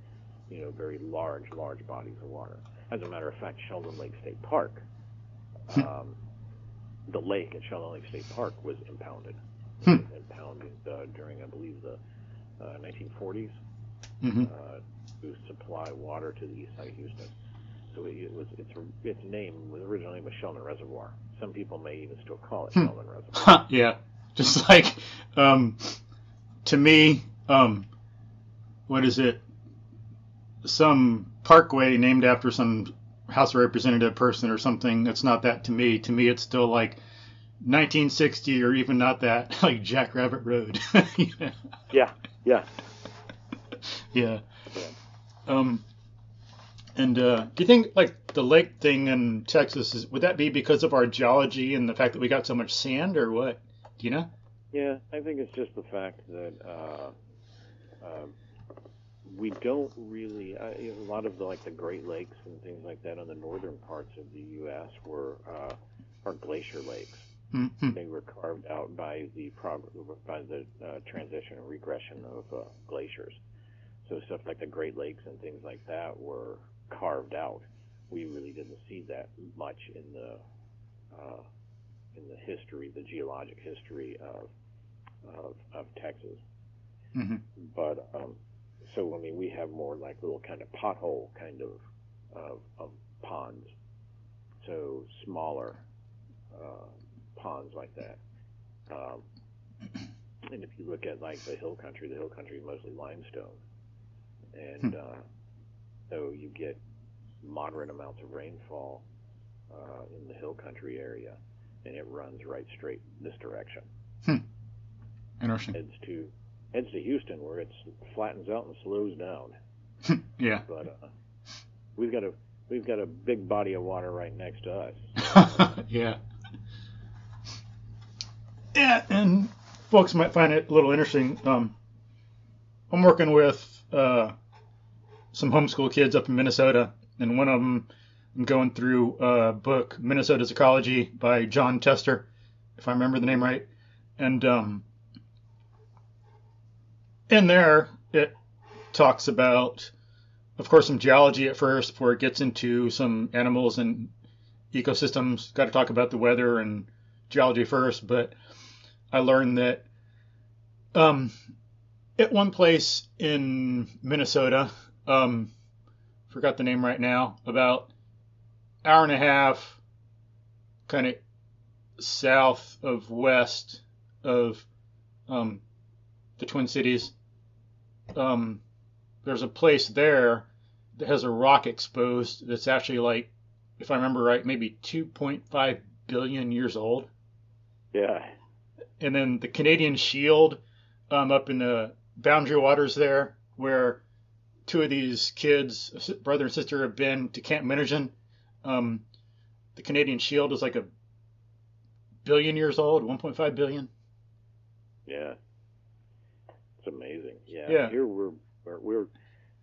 you know very large large bodies of water as a matter of fact Sheldon Lake State Park um, the lake at Sheldon Lake State Park was impounded. Hmm. was impounded uh, during, I believe, the uh, 1940s hmm uh, to supply water to the east side of Houston. So it, it was its its name was originally was Sheldon Reservoir. Some people may even still call it Hmm. Sheldon Reservoir. Yeah. Just like, um, to me, um, what is it? Some parkway named after some House of Representative person or something. It's not that to me. To me, it's still like 1960 or even not that, like Jackrabbit Road. You know? Yeah, yeah. yeah. Um, and uh, do you think like the lake thing in Texas is would that be because of our geology and the fact that we got so much sand or what? Do you know? Yeah, I think it's just the fact that uh, uh, we don't really. Uh, a lot of the like the Great Lakes and things like that on the northern parts of the U.S. were uh, are glacier lakes. Mhm. They were carved out by the prog- by the uh, transition and regression of uh, glaciers. So stuff like the Great Lakes and things like that were carved out. We really didn't see that much in the uh, in the history, the geologic history of of, of Texas. Mhm. But um, so I mean, we have more like little kind of pothole kind of of, of ponds. So smaller uh, ponds like that. Um, and if you look at like the hill country, the hill country is mostly limestone, and uh, so you get moderate amounts of rainfall uh, in the hill country area, and it runs right straight this direction. Interesting. Heads to heads to Houston, where it flattens out and slows down. Yeah. But uh, we've got a we've got a big body of water right next to us. yeah. Yeah, and folks might find it a little interesting. Um, I'm working with uh, some homeschool kids up in Minnesota, and one of them I'm going through a book, Minnesota's Ecology by John Tester, if I remember the name right. And um, in there, it talks about, of course, some geology at first before it gets into some animals and ecosystems. Got to talk about the weather and geology first, but I learned that um, at one place in Minnesota, um, forgot the name right now, about hour and a half, kind of south of west of um, the Twin Cities. Um, there's a place there that has a rock exposed that's actually like, if I remember right, maybe 2.5 billion years old. Yeah. And then the Canadian Shield um, up in the boundary waters there, where two of these kids, brother and sister, have been to Camp Menogyn. Um, the Canadian Shield is like a billion years old, 1.5 billion. Yeah. It's amazing. Yeah. Yeah. Here we're, we're, we're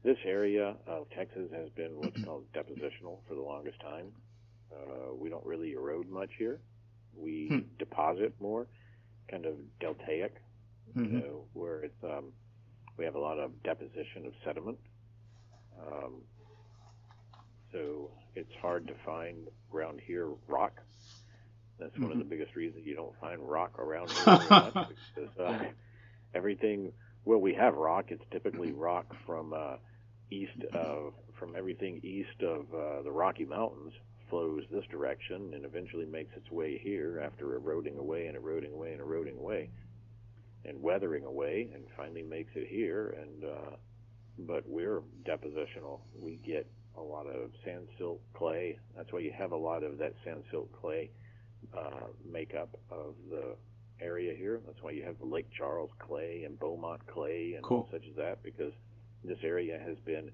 this area of Texas has been what's called depositional for the longest time. Uh, we don't really erode much here. We Hmm. deposit more, kind of deltaic, Mhm. you know, where it's um, we have a lot of deposition of sediment. Um, so it's hard to find around here rock. That's one of the biggest reasons you don't find rock around here because uh, everything. Well, we have rock. It's typically rock from uh, east of from everything east of uh, the Rocky Mountains flows this direction and eventually makes its way here after eroding away and eroding away and eroding away and weathering away and finally makes it here and uh, but we're depositional we get a lot of sand silt clay that's why you have a lot of that sand silt clay uh, makeup of the area here that's why you have the lake charles clay and beaumont clay and Cool. such as that because this area has been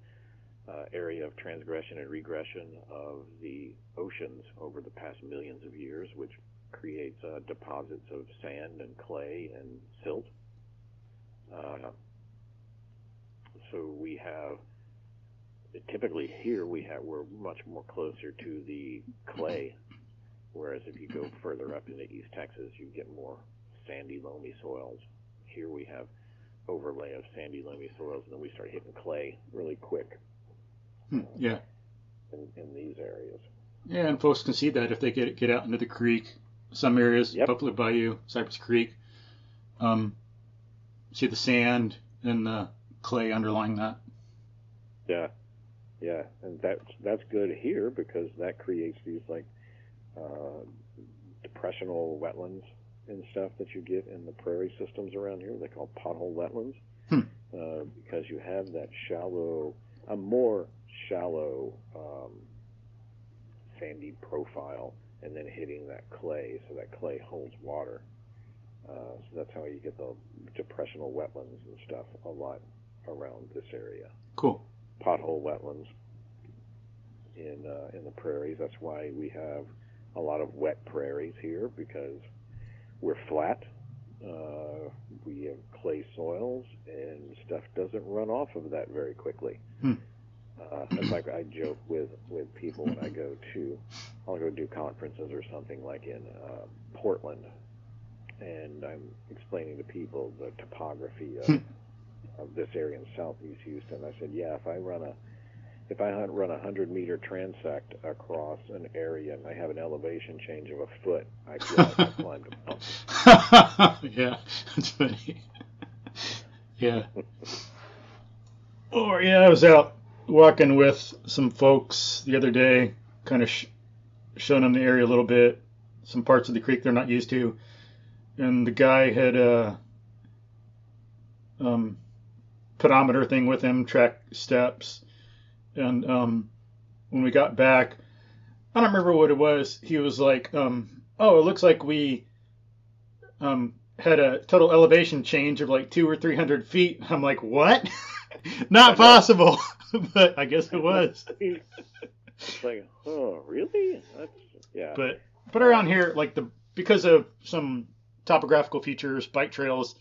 uh, area of transgression and regression of the oceans over the past millions of years, which creates uh, deposits of sand and clay and silt. Uh, so we have typically here we have we're much more closer to the clay, whereas if you go further up into East Texas, you get more sandy, loamy soils. Here we have overlay of sandy, loamy soils, and then we start hitting clay really quick Hmm, Yeah. in, in these areas. Yeah, and folks can see that if they get get out into the creek. Some areas, Yep. Buffalo Bayou, Cypress Creek, um, see the sand and the clay underlying that. Yeah, yeah, and that's that's good here because that creates these like uh, depressional wetlands and stuff that you get in the prairie systems around here. They call pothole wetlands Hmm. uh, because you have that shallow, a more shallow um, sandy profile, and then hitting that clay, so that clay holds water. Uh, so that's how you get the depressional wetlands and stuff a lot around this area Cool. pothole wetlands in uh, in the prairies. That's why we have a lot of wet prairies here because we're flat. Uh, we have clay soils and stuff doesn't run off of that very quickly. Hmm. Uh, it's like I joke with with people when I go to I'll go do conferences or something like in uh, Portland, and I'm explaining to people the topography of of this area in southeast Houston. I said, yeah, if I run a if I run a hundred meter transect across an area and I have an elevation change of a foot, I feel like I climbed a mountain. yeah, that's funny. yeah. Or yeah, I was out walking with some folks the other day, kind of sh- showing them the area a little bit, some parts of the creek they're not used to, and the guy had a um, pedometer thing with him, track steps, and um, when we got back, I don't remember what it was. He was like, um, "Oh, it looks like we." um, had a total elevation change of like two or three hundred feet. I'm like, what? Not possible, but I guess it was. it's like, oh, really? That's yeah. But but around here, like the because of some topographical features, bike trails,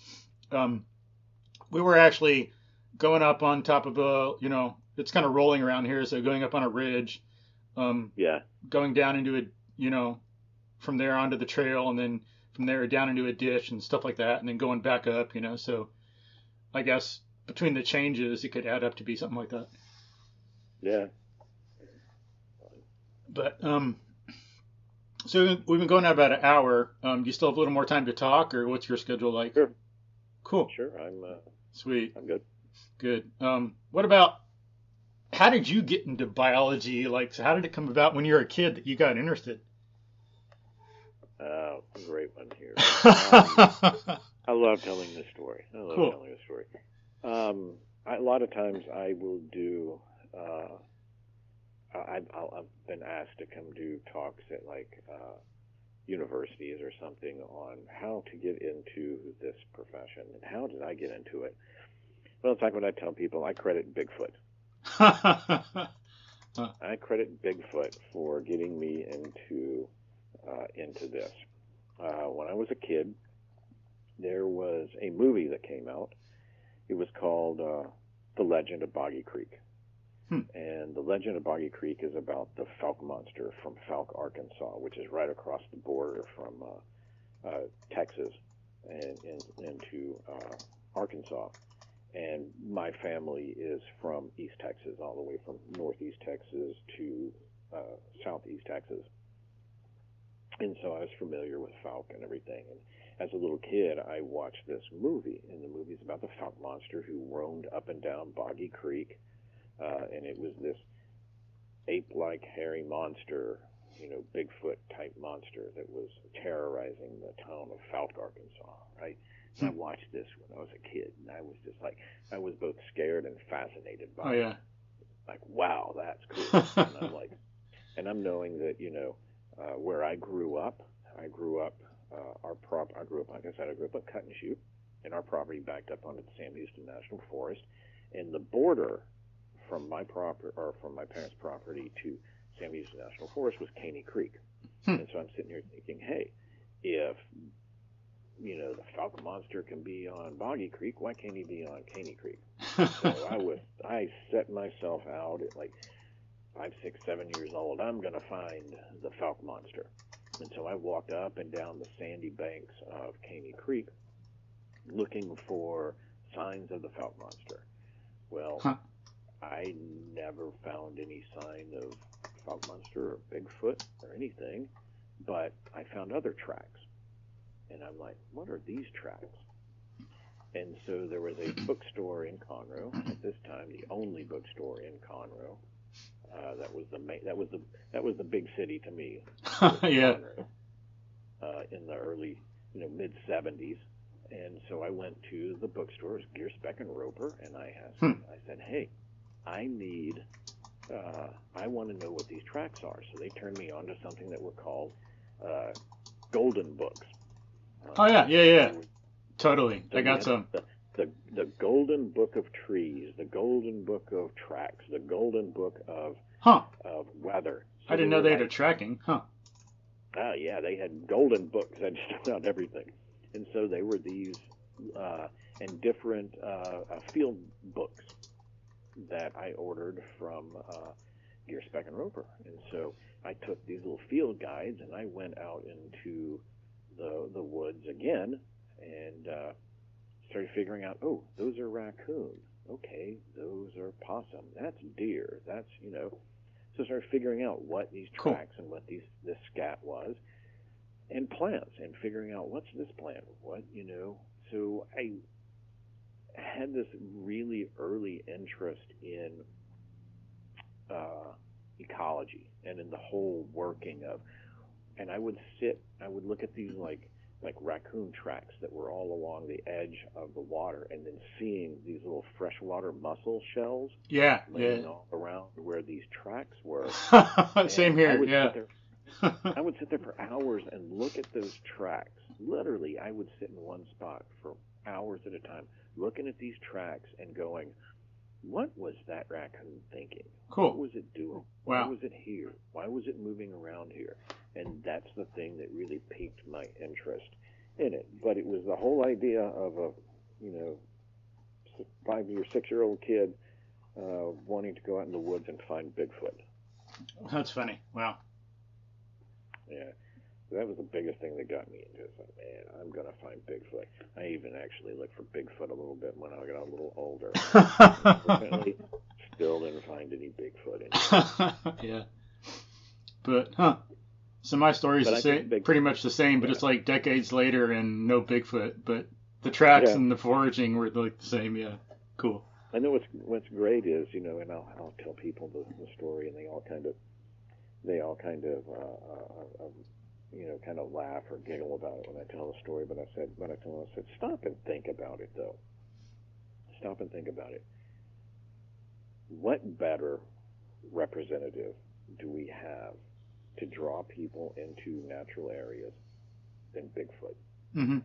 um, we were actually going up on top of a you know it's kind of rolling around here, so going up on a ridge, um, yeah, going down into a you know from there onto the trail and then from there down into a ditch and stuff like that and then going back up you know so i guess between the changes it could add up to be something like that yeah. but um so we've been going out about an hour um do you still have a little more time to talk or what's your schedule like Sure. cool Sure, I'm uh, sweet I'm good. Good um what about how did you get into biology like so how did it come about when you were a kid that you got interested Uh, great one here. Um, I love telling this story. I love Cool. telling this story. Um, I, a lot of times I will do. Uh, I, I'll, I've been asked to come do talks at like uh, universities or something on how to get into this profession and how did I get into it. Well, it's like what I tell people. I credit Bigfoot. I credit Bigfoot for getting me into uh, into this. Uh, when I was a kid, there was a movie that came out. It was called uh, The Legend of Boggy Creek. Hmm. And The Legend of Boggy Creek is about the Fouke monster from Fouke, Arkansas, which is right across the border from uh, uh, Texas and, and into uh, Arkansas. And my family is from East Texas, all the way from Northeast Texas to uh, Southeast Texas. And so I was familiar with Fouke and everything. And as a little kid, I watched this movie, and the movie's about the Fouke monster who roamed up and down Boggy Creek, uh, and it was this ape-like hairy monster, you know, Bigfoot type monster that was terrorizing the town of Fouke, Arkansas, right? I watched this when I was a kid, and I was just like, I was both scared and fascinated by oh it. yeah. Like, wow, that's cool. and I'm like, and I'm knowing that, you know, uh, where I grew up, I grew up, uh, our prop, I grew up, like I said, I grew up at Cut and Shoot, and our property backed up onto the Sam Houston National Forest, and the border from my property, or from my parents' property to Sam Houston National Forest was Caney Creek. And so I'm sitting here thinking, hey, if you know the Fouke Monster can be on Boggy Creek, why can't he be on Caney Creek? so I was I set myself out at like five, six, seven years old. I'm gonna find the Fouke Monster, and so I walked up and down the sandy banks of Caney Creek, looking for signs of the Fouke Monster. Well, Huh. I never found any sign of Fouke Monster or Bigfoot or anything, but I found other tracks, and I'm like, what are these tracks? And so there was a bookstore in Conroe at this time, the only bookstore in Conroe. Uh, that was the main, that was the that was the big city to me. yeah. Conroe, Uh, in the early, you know, mid '70s, and so I went to the bookstore, it Gear Spec and Roper, and I asked, Hmm. I said, hey, I need, uh, I want to know what these tracks are. So they turned me on to something that were called uh, golden books. Uh, Oh yeah, yeah, yeah. Totally. I got some. The, the, the golden book of trees, the golden book of tracks, the golden book of, Huh. of weather. So I didn't know they had a tracking. Huh. Ah, yeah, they had golden books that just about everything, and so they were these uh, and different uh, uh, field books that I ordered from uh, Gear Spec and Roper, and so I took these little field guides and I went out into the the woods again and uh, started figuring out. Oh, those are raccoon. Okay, those are possum. That's deer. That's you know. So I started figuring out what these Cool. tracks and what these this scat was, and plants, and figuring out what's this plant, what you know. So I had this really early interest in uh, ecology and in the whole working of. And I would sit, I would look at these like like raccoon tracks that were all along the edge of the water, and then seeing these little freshwater mussel shells Yeah, laying yeah. all around where these tracks were. Same here. I would Yeah. Sit there, I would sit there for hours and look at those tracks. Literally, I would sit in one spot for hours at a time, looking at these tracks and going, "What was that raccoon thinking? What was it doing? Wow. Why was it here? Why was it moving around here?" And that's the thing that really piqued my interest in it. But it was the whole idea of a, you know, five year, six year old kid uh, wanting to go out in the woods and find Bigfoot. That's funny. Wow. Yeah, that was the biggest thing that got me into it. It's like, man, I'm gonna find Bigfoot. I even actually looked for Bigfoot a little bit when I got a little older. Still didn't find any Bigfoot. Yeah. But huh. So my story's the same, pretty much the same, but yeah. it's like decades later and no Bigfoot. But the tracks Yeah. and the foraging were like the same. Yeah. Cool. I know what's what's great is you know, and I'll I'll tell people the, the story, and they all kind of they all kind of uh, uh, uh, you know kind of laugh or giggle about it when I tell the story. But I said, but I told them, I said, stop and think about it though. Stop and think about it. what better representative do we have to draw people into natural areas than Bigfoot? Mm-hmm.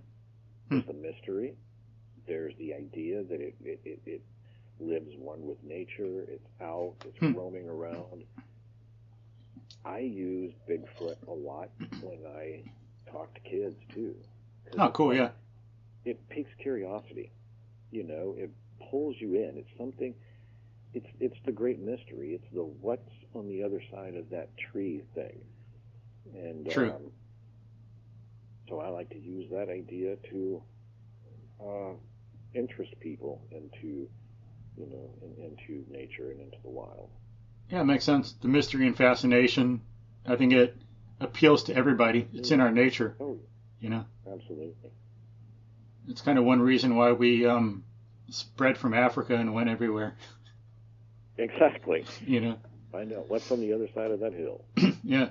There's the mystery. There's the idea that it, it, it, it lives one with nature. It's out. It's Hmm. roaming around. I use Bigfoot a lot when I talk to kids too. Oh, cool. Yeah. It piques curiosity. You know, it pulls you in. It's something. It's it's the great mystery. It's the what's on the other side of that tree thing. And True. Um, so I like to use that idea to uh, interest people into you know in, into nature and into the wild. Yeah, it makes sense. The mystery and fascination. I think it appeals to everybody. It's in our nature. Oh, You know, absolutely. it's kind of one reason why we um, spread from Africa and went everywhere. Exactly. You know. Find out what's on the other side of that hill. Yeah.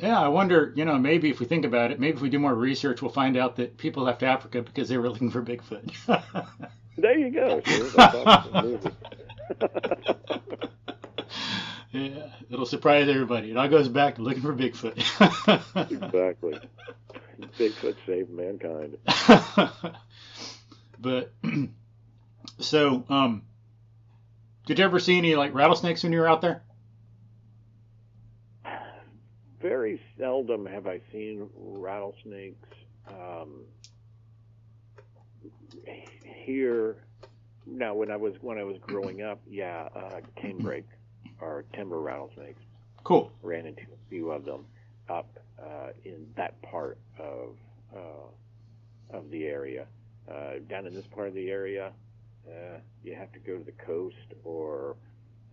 Yeah, I wonder, you know, maybe if we think about it, maybe if we do more research, we'll find out that people left Africa because they were looking for Bigfoot. There you go. See, that's awesome movie. yeah, it'll surprise everybody. It all goes back to looking for Bigfoot. exactly. Bigfoot saved mankind. but so, um, did you ever see any like rattlesnakes when you were out there? Very seldom have I seen rattlesnakes um, here. Now, when I was when I was growing up, yeah, uh, canebrake or timber rattlesnakes Cool. ran into a few of them up uh, in that part of uh, of the area. Uh, down in this part of the area, uh, you have to go to the coast or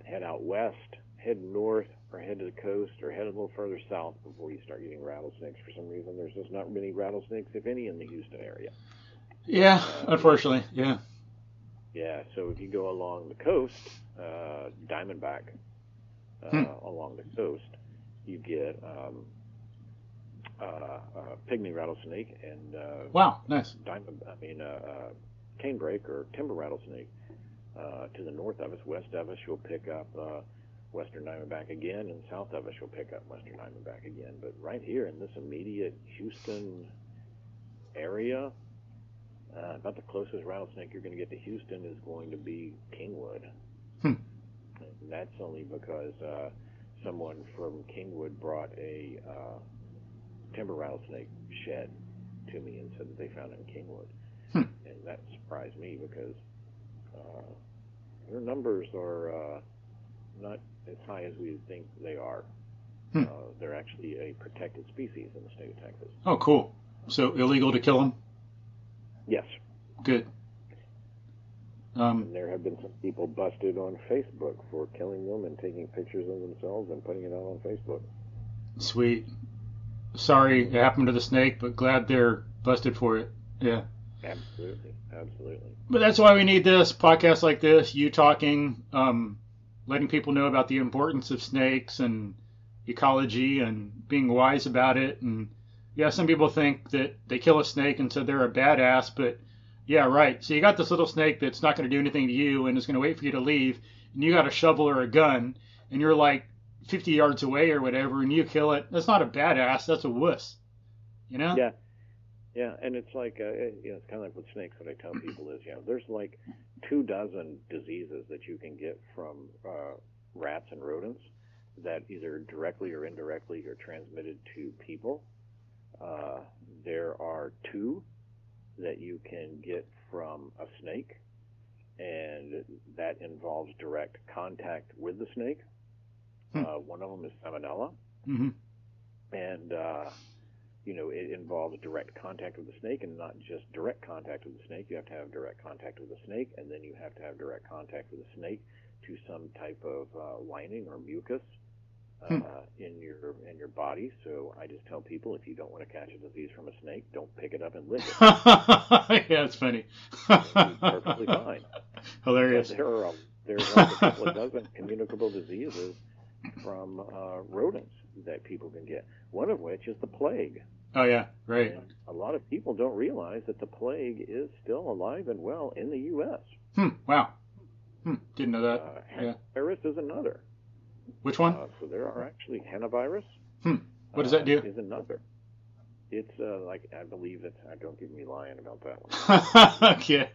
head out west, head north, or head to the coast, or head a little further south before you start getting rattlesnakes. For some reason, there's just not many rattlesnakes, if any, in the Houston area. Yeah, unfortunately, yeah. Yeah, so if you go along the coast, uh, Diamondback, uh, Hmm. along the coast, you get um, uh, uh, pygmy rattlesnake and uh, Wow, nice. diamond. I mean, uh, uh, canebrake or timber rattlesnake. Uh, to the north of us, west of us, you'll pick up uh, western diamondback again, and south of us, you'll pick up western diamondback again. But right here in this immediate Houston area, uh, about the closest rattlesnake you're going to get to Houston is going to be Kingwood. Hmm. And that's only because uh, someone from Kingwood brought a uh, timber rattlesnake shed to me and said that they found it in Kingwood. Hmm. And that surprised me because uh, their numbers are uh, not as high as we think they are. Hmm. Uh, they're actually a protected species in the state of Texas. Oh, cool. So illegal to kill them? Yes. Good. Um, And there have been some people busted on Facebook for killing them and taking pictures of themselves and putting it out on Facebook. sweet. Sorry it happened to the snake, but glad they're busted for it. Yeah. Absolutely. Absolutely. But that's why we need this podcast like this, you talking, um, letting people know about the importance of snakes and ecology and being wise about it. And yeah, some people think that they kill a snake and so they're a badass, but yeah, right. So you got this little snake that's not going to do anything to you and is going to wait for you to leave, and you got a shovel or a gun, and you're like 50 yards away or whatever, and you kill it. That's not a badass. That's a wuss. You know? Yeah. Yeah, and it's like uh, it- you know, it's kind of like with snakes. What I tell people is, you know, there's like two dozen diseases that you can get from uh, rats and rodents that either directly or indirectly are transmitted to people. Uh, there are two that you can get from a snake, and that involves direct contact with the snake. Hmm. Uh, one of them is salmonella hmm and uh, you know it involves direct contact with the snake, and not just direct contact with the snake. You have to have direct contact with the snake, and then you have to have direct contact with the snake to some type of uh, lining or mucus uh, Hmm. in your in your body. So I just tell people if you don't want to catch a disease from a snake, don't pick it up and lick it. yeah, it's funny. perfectly fine. Hilarious. There are a, there's like a couple of dozen communicable diseases from uh, rodents that people can get. One of which is the plague. Oh yeah, right. And a lot of people don't realize that the plague is still alive and well in the U.S. Hmm. Wow. Hmm, didn't know that. Uh, yeah. Virus is another. Which one? Uh, so there are actually hantavirus. Hmm. What does that uh, do? Is another. It's uh, like I believe it's. I don't give me lying about that one. okay.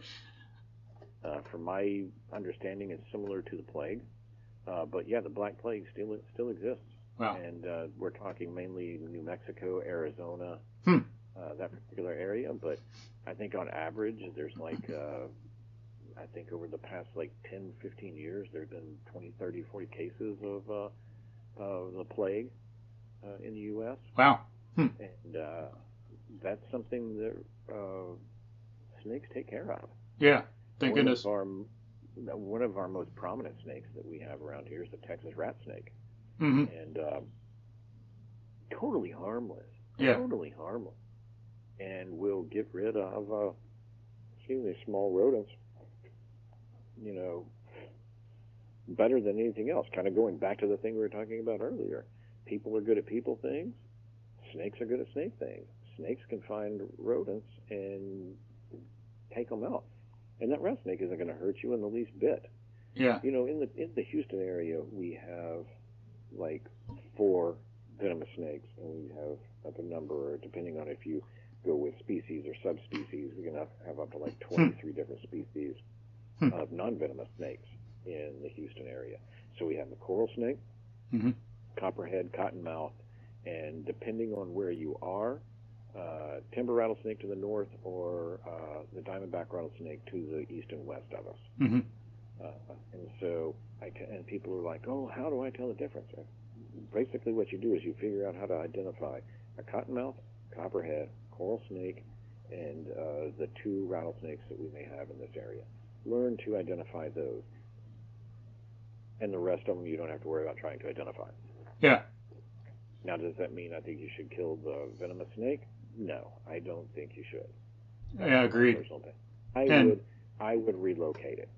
Uh, from my understanding, it's similar to the plague. Uh, but yeah, the Black Plague still still exists. Wow. And uh, we're talking mainly New Mexico, Arizona, Hmm. uh, that particular area. But I think on average, there's like, uh, I think over the past like 10, 15 years, there have been 20, 30, 40 cases of, uh, of the plague uh, in the U.S. Wow. Hmm. And uh, that's something that uh, snakes take care of. Yeah. Thank one goodness. Of our, one of our most prominent snakes that we have around here is the Texas rat snake, hmm and um, totally harmless. Yeah. Totally harmless, and we'll get rid of, uh, me, small rodents. You know, better than anything else. Kind of going back to the thing we were talking about earlier. People are good at people things. Snakes are good at snake things. Snakes can find rodents and take them out. And that rat snake isn't going to hurt you in the least bit. Yeah. You know, in the in the Houston area, we have snakes, and we have up a number, depending on if you go with species or subspecies, we can have, have up to like 23 different species Hmm. of non-venomous snakes in the Houston area. So we have the coral snake, Mhm. copperhead, cottonmouth, and depending on where you are, uh, timber rattlesnake to the north or uh, the diamondback rattlesnake to the east and west of us. hmm Uh, and so, I and people are like, "Oh, how do I tell the difference?" Basically, what you do is you figure out how to identify a cottonmouth, copperhead, coral snake, and uh, the two rattlesnakes that we may have in this area. Learn to identify those, and the rest of them you don't have to worry about trying to identify. Yeah. Now, does that mean I think you should kill the venomous snake? No, I don't think you should. Yeah. Agreed. I And- would, I would relocate it.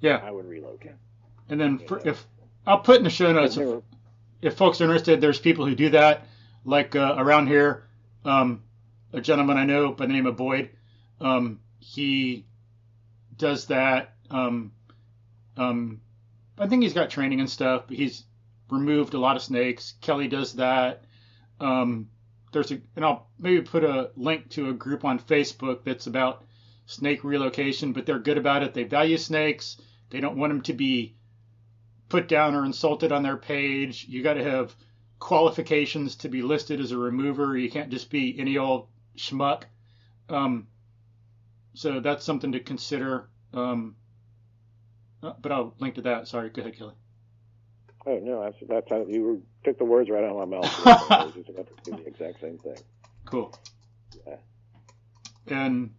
Yeah. I would relocate. And then for, if I'll put in the show notes I've if, never- if folks are interested, there's people who do that. Like uh, around here, um, a gentleman I know by the name of Boyd, um, he does that. Um, um, I think he's got training and stuff, but he's removed a lot of snakes. Kelly does that. Um, there's a, and I'll maybe put a link to a group on Facebook that's about snake relocation, but they're good about it. They value snakes. They don't want them to be put down or insulted on their page. You got to have qualifications to be listed as a remover. You can't just be any old schmuck. Um, so that's something to consider. Um, uh, but I'll link to that. Sorry, go ahead, Kelly. Oh no, that's that's how you were, took the words right out of my mouth. I was just about to do the exact same thing. Cool. Yeah. And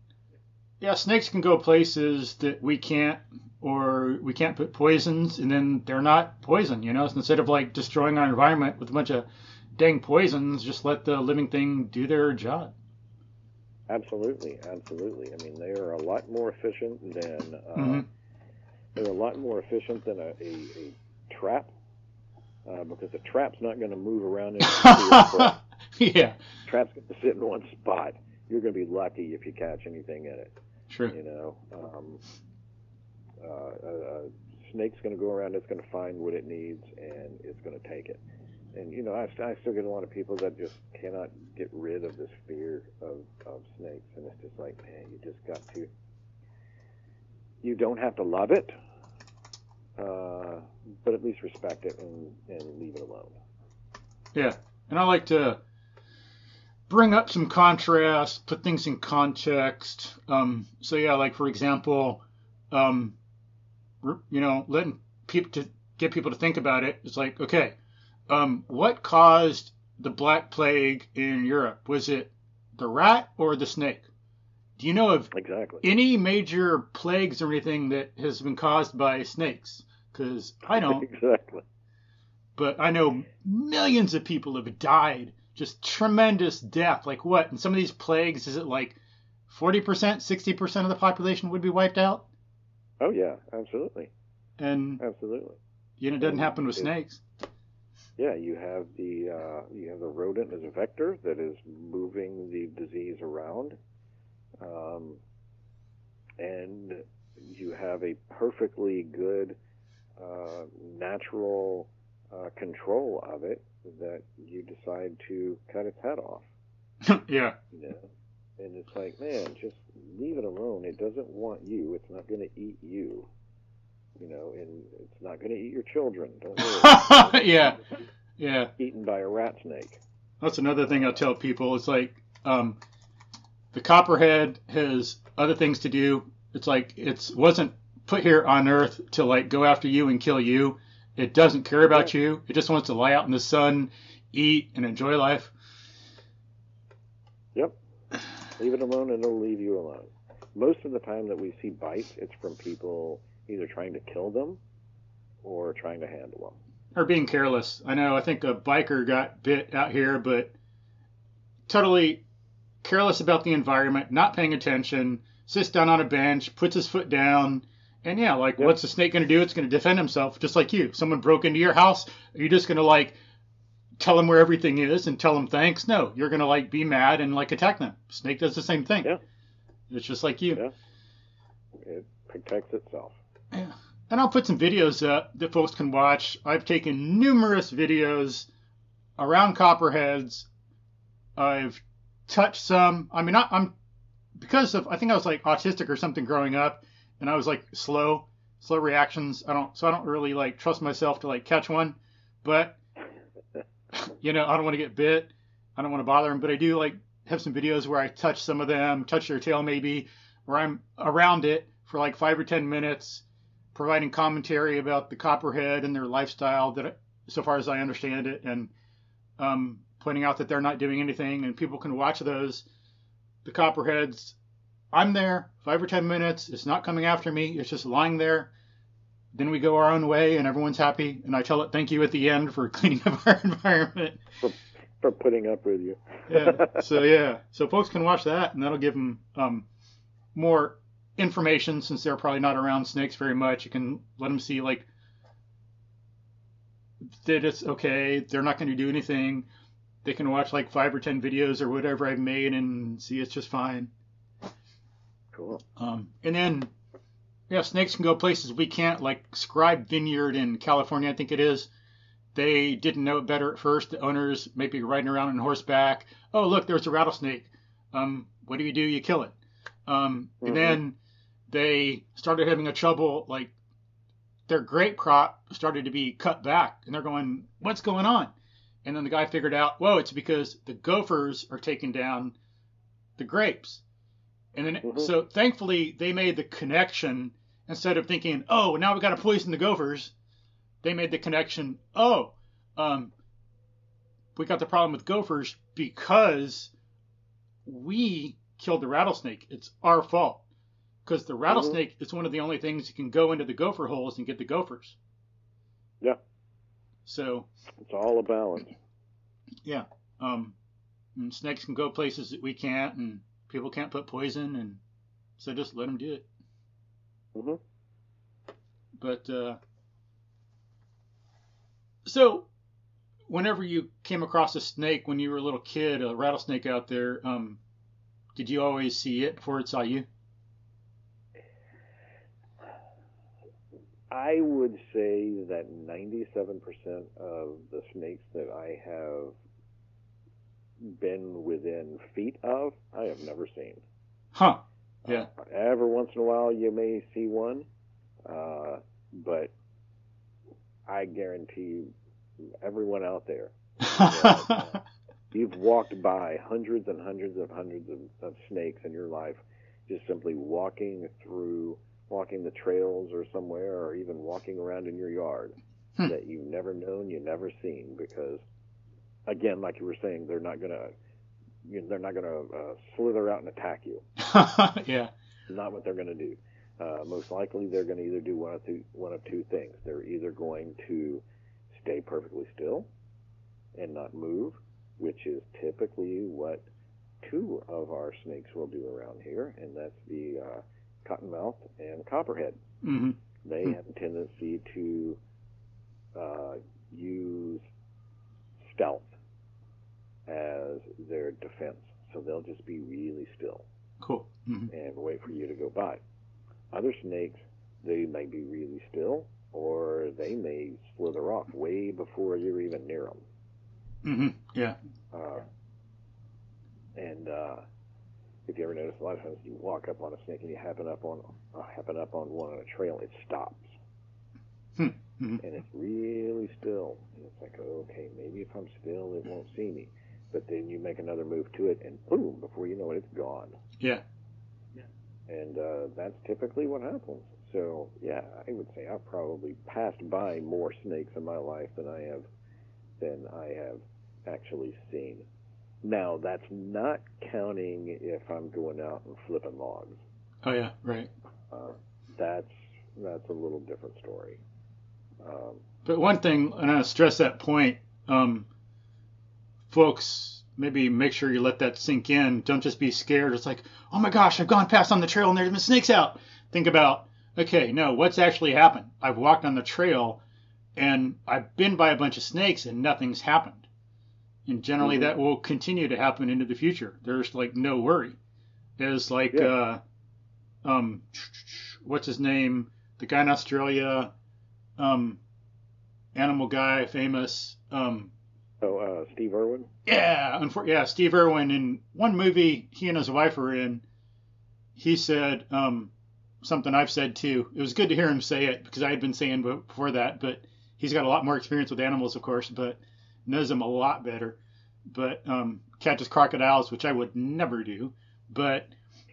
yeah, snakes can go places that we can't, or we can't put poisons, and then they're not poison. You know, so instead of like destroying our environment with a bunch of dang poisons, just let the living thing do their job. Absolutely, absolutely. I mean, they are a lot more efficient than uh, Mhm. they're a lot more efficient than a, a, a trap uh, because a trap's not going to move around. In yeah, trap's going to sit in one spot. You're going to be lucky if you catch anything in it. Sure. You know, um, uh, a, a snake's going to go around. It's going to find what it needs, and it's going to take it. And you know, I, I still get a lot of people that just cannot get rid of this fear of, of snakes, and it's just like, man, you just got to. You don't have to love it, uh, but at least respect it and, and leave it alone. Yeah, and I like to bring up some contrast, put things in context. Um, so yeah, like for example, um, you know, letting people to get people to think about it. It's like, okay, um, what caused the Black Plague in Europe? Was it the rat or the snake? Do you know of Exactly. any major plagues or anything that has been caused by snakes? Because I don't exactly. but I know millions of people have died, just tremendous death. Like what? In some of these plagues, is it like 40%, 60% of the population would be wiped out? Oh yeah, absolutely, And absolutely. you know, it doesn't happen with It- snakes. Yeah, you have the uh, you have the rodent as a vector that is moving the disease around, um, and you have have a perfectly good uh, natural uh, control of it that you decide to cut its head off. yeah. You know, and it's like, man, just leave it alone. It doesn't want you. It's not going to eat you. You know, and it's not going to eat your children. Don't worry. yeah. Yeah. Eaten by a rat snake. That's another thing I'll tell people. It's like um, the copperhead has other things to do. It's like it wasn't put here on Earth to like go after you and kill you. It doesn't care about you. It just wants to lie out in the sun, eat, and enjoy life. Yep. Leave it alone and it'll leave you alone. Most of the time that we see bites, it's from people either trying to kill them or trying to handle them. Or being careless. I know, I think a biker got bit out here, but totally careless about the environment, not paying attention, sits down on a bench, puts his foot down, and yeah, like, Yep. what's the snake going to do? It's going to defend himself, just like you. Someone broke into your house. Are you just going to, like, tell them where everything is and tell them thanks? No, you're going to, like, be mad and, like, attack them. Snake does the same thing. Yeah. It's just like you. Yeah. It protects itself. Yeah. And I'll put some videos up that folks can watch. I've taken numerous videos around copperheads. I've touched some. I mean, I, I'm because of I think I was like autistic or something growing up, and I was like slow, slow reactions. I don't so I don't really like trust myself to like catch one, but you know I don't want to get bit. I don't want to bother them, but I do like have some videos where I touch some of them, touch their tail maybe, where I'm around it for like five or ten minutes, providing commentary about the copperhead and their lifestyle that, so far as I understand it, and um, pointing out that they're not doing anything, and people can watch those. The copperheads, I'm there five or ten minutes. It's not coming after me. It's just lying there. Then we go our own way, and everyone's happy. And I tell it thank you at the end for cleaning up our environment. For putting up with you. yeah. So yeah. So folks can watch that, and that'll give them um, more information since they're probably not around snakes very much. You can let them see like that it's okay. They're not going to do anything. They can watch like five or ten videos or whatever I've made and see it's just fine. Cool. Um, and then, yeah, snakes can go places we can't, like Scribe Vineyard in California, I think it is. They didn't know it better at first. The owners maybe riding around on horseback. Oh, look, there's a rattlesnake. Um, what do you do? You kill it. Um, Mhm. And then they started having a trouble, like their grape crop started to be cut back, and they're going, "What's going on?" And then the guy figured out, "Whoa, it's because the gophers are taking down the grapes." And then, Mhm. so thankfully, they made the connection instead of thinking, "Oh, now we've got to poison the gophers." They made the connection. Oh, um, we got the problem with gophers because we killed the rattlesnake. It's our fault because the rattlesnake is one of the only things that can go into the gopher holes and get the gophers. Yeah. So It's all a balance. yeah, um, and snakes can go places that we can't, and people can't put poison, and so just let them do it. hmm But uh, so, whenever you came across a snake when you were a little kid, a rattlesnake out there, um, did you always see it before it saw you? I would say that 97% of the snakes that I have been within feet of, I have never seen. Huh? Yeah. Uh, every once in a while, you may see one, uh, but I guarantee you, everyone out there, you've walked by hundreds and hundreds of hundreds of, of snakes in your life, just simply walking through, walking the trails or somewhere, or even walking around in your yard Hmm. that you've never known, you've never seen, because again, like you were saying, they're not gonna, you they're not gonna uh, slither out and attack you yeah. not what they're going to do. Uh, most likely, they're going to either do one of two one of two things. They're either going to stay perfectly still and not move, which is typically what two of our snakes will do around here, and that's the uh, cottonmouth and copperhead. hmm They Hmm. have a tendency to uh, use stealth as their defense, so they'll just be really still Cool. hmm and wait for you to go by. Other snakes they may be really still, or they may slither off way before you're even near them. hmm Yeah. Uh, and uh, if you ever notice, a lot of times you walk up on a snake and you happen up on uh, happen up on one on a trail, it stops, Hmm. Mhm. and it's really still. And it's like, okay, maybe if I'm still, it won't see me. But then you make another move to it, and boom! Before you know it, it's gone. Yeah. And uh, that's typically what happens. So yeah, I would say I've probably passed by more snakes in my life than I have than I have actually seen. Now that's not counting if I'm going out and flipping logs. Oh yeah. Right. Uh, that's that's a little different story. Um, But one thing, and I stress that point, um, folks, maybe make sure you let that sink in. Don't just be scared. It's like, oh my gosh, I've gone past on the trail and there's been snakes out. Think about, okay, no, what's actually happened? I've walked on the trail and I've been by a bunch of snakes and nothing's happened. And generally that will continue to happen into the future. There's like no worry. It's like, Yeah. uh, um, what's his name? The guy in Australia, um, animal guy, famous. Um, so uh, Steve Irwin. yeah, unfor- yeah, Steve Irwin. In one movie he and his wife were in, he said um, something I've said too. It was good to hear him say it because I had been saying be- before that, but he's got a lot more experience with animals, of course, but knows them a lot better. But um, catches crocodiles, which I would never do. But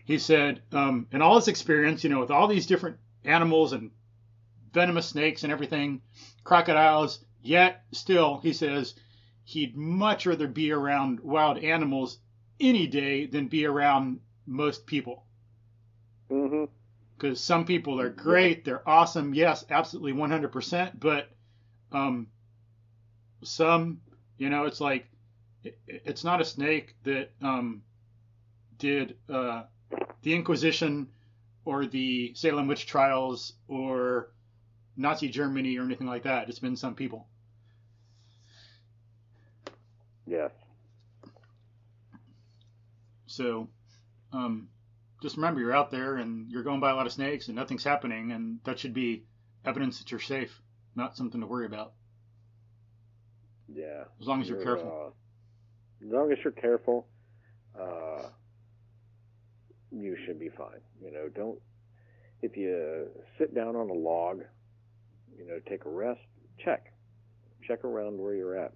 he said, um, in all his experience, you know, with all these different animals and venomous snakes and everything, crocodiles, yet still, he says, he'd much rather be around wild animals any day than be around most people. Mm-hmm. Because some people are great, they're awesome, yes, absolutely 100%, but um, some, you know, it's like, it, it's not a snake that um, did uh, the Inquisition or the Salem witch trials or Nazi Germany or anything like that. It's been some people. Yes. So, um, just remember you're out there and you're going by a lot of snakes and nothing's happening, and that should be evidence that you're safe, not something to worry about. Yeah. As long as you're You're, careful. Uh, as long as you're careful, uh, you should be fine. You know, don't if you sit down on a log, you know, take a rest, check, check around where you're at.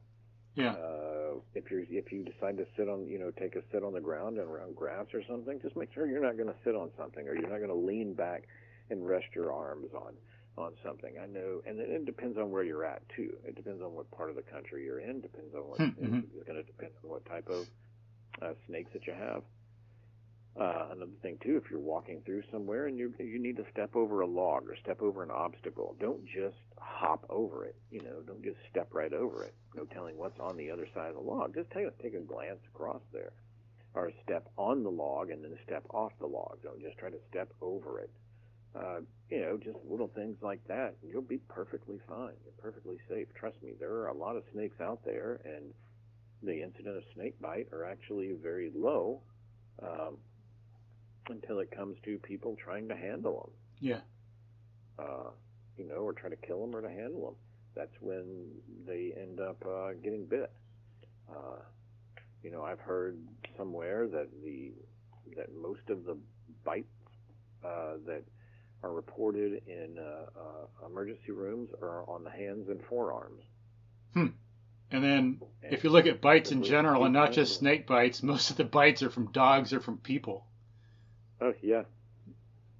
Yeah. Uh, if you if you decide to sit on, you know, take a sit on the ground and around grass or something, just make sure you're not going to sit on something or you're not going to lean back and rest your arms on on something. I know, and it, it depends on where you're at too. It depends on what part of the country you're in. Depends on what Mhm. it's going to depend on what type of uh, snakes that you have. Uh, another thing too, if you're walking through somewhere and you you need to step over a log or step over an obstacle, don't just hop over it. You know, don't just step right over it. No telling what's on the other side of the log. Just take a, take a glance across there, or step on the log and then step off the log. Don't just try to step over it. Uh, you know, just little things like that, you'll be perfectly fine. You're perfectly safe. Trust me, there are a lot of snakes out there, and the incident of snake bite are actually very low. Um, until it comes to people trying to handle them. Yeah. uh, you know, or try to kill them or to handle them. That's when they end up uh, getting bit. Uh, you know, I've heard somewhere that the that most of the bites uh, that are reported in uh, uh, emergency rooms are on the hands and forearms. Hmm. And then if you look at bites in general and not just snake bites, most of the bites are from dogs or from people. Oh yeah,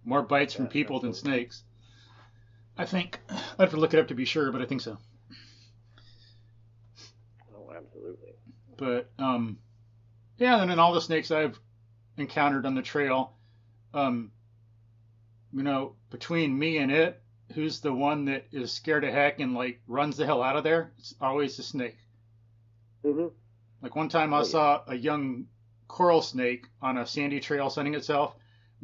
More bites from Yeah, people than snakes. I think I'd have to look it up to be sure, but I think so. oh absolutely. But um, yeah, and then all the snakes I've encountered on the trail, um, you know, between me and it, who's the one that is scared to heck and like runs the hell out of there? It's always the snake. hmm Like one time I Oh, yeah. saw a young coral snake on a sandy trail sunning itself.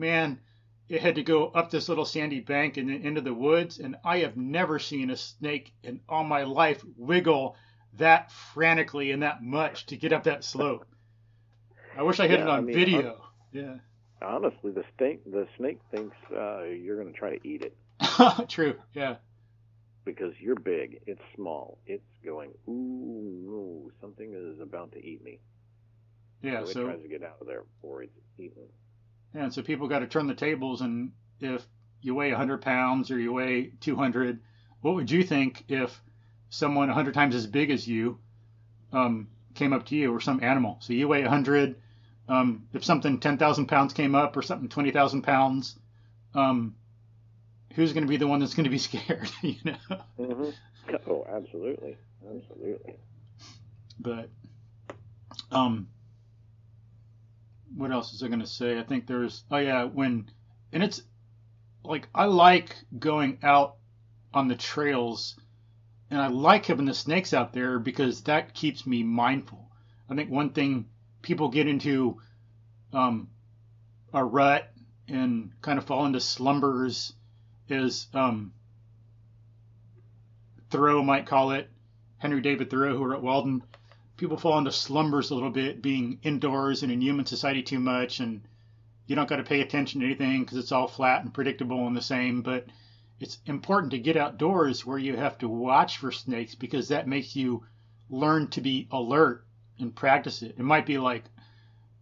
Man, it had to go up this little sandy bank and then into the woods, and I have never seen a snake in all my life wiggle that frantically and that much to get up that slope. I wish I had Yeah, it I on mean, video. Yeah. Honestly, the snake the snake thinks uh, you're going to try to eat it. True. Yeah. Because you're big, it's small. It's going, ooh, no, something is about to eat me. Yeah. so, So, it tries to get out of there before it's eaten. And so people got to turn the tables, and if you weigh 100 pounds or you weigh 200, what would you think if someone 100 times as big as you um, came up to you, or some animal? So you weigh 100. Um, if something 10,000 pounds came up, or something 20,000 pounds, um, who's going to be the one that's going to be scared? you know. hmm Oh, absolutely, absolutely. but um what else is I going to say? I think there's oh yeah, when and it's like I like going out on the trails and I like having the snakes out there because that keeps me mindful. I think one thing people get into um a rut and kind of fall into slumbers is um Thoreau might call it Henry David Thoreau who wrote Walden people fall into slumbers a little bit, being indoors and in human society too much, and you don't got to pay attention to anything because it's all flat and predictable and the same. But it's important to get outdoors where you have to watch for snakes because that makes you learn to be alert and practice it. It might be like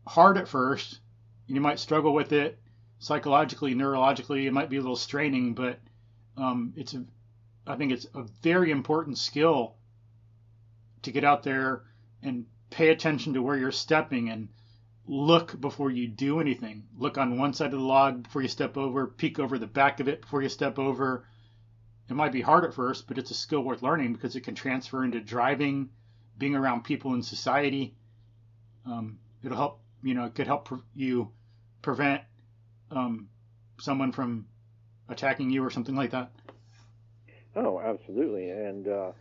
hard at first, and you might struggle with it psychologically, neurologically. It might be a little straining, but um, it's a, I think it's a very important skill to get out there and pay attention to where you're stepping and look before you do anything. Look on one side of the log before you step over, peek over the back of it before you step over. It might be hard at first, but it's a skill worth learning because it can transfer into driving, being around people in society. Um, it'll help, you know, it could help pre- you prevent um, someone from attacking you or something like that. Oh, absolutely. And uh,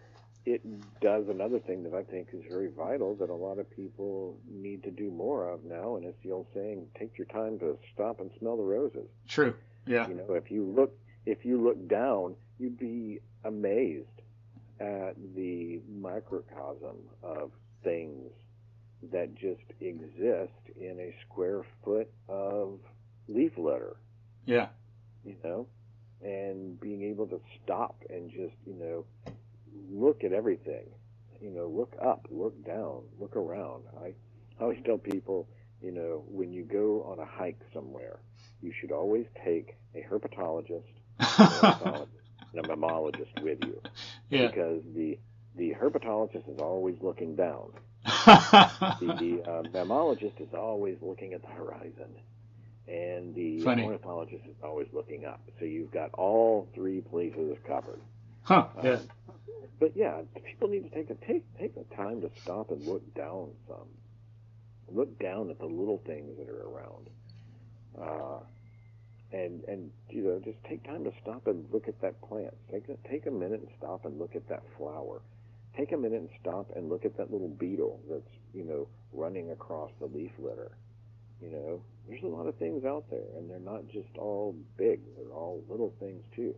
it does another thing that I think is very vital that a lot of people need to do more of now, and it's the old saying, take your time to stop and smell the roses. True. Yeah. You know, if you look if you look down, you'd be amazed at the microcosm of things that just exist in a square foot of leaf litter Yeah. you know, and being able to stop and just, you know, look at everything, you know, look up, look down, look around. I, I always tell people, you know, when you go on a hike somewhere, you should always take a herpetologist, a herpetologist and a mammologist with you yeah. because the the herpetologist is always looking down. The uh, mammologist is always looking at the horizon, and the Funny. ornithologist is always looking up. So you've got all three places covered. huh. Yeah. But yeah, people need to take a take take the time to stop and look down some. Look down at the little things that are around. Uh, and and you know just take time to stop and look at that plant. Take take a minute and stop and look at that flower. Take a minute and stop and look at that little beetle that's you know running across the leaf litter. You know, there's a lot of things out there, and they're not just all big. They're all little things too.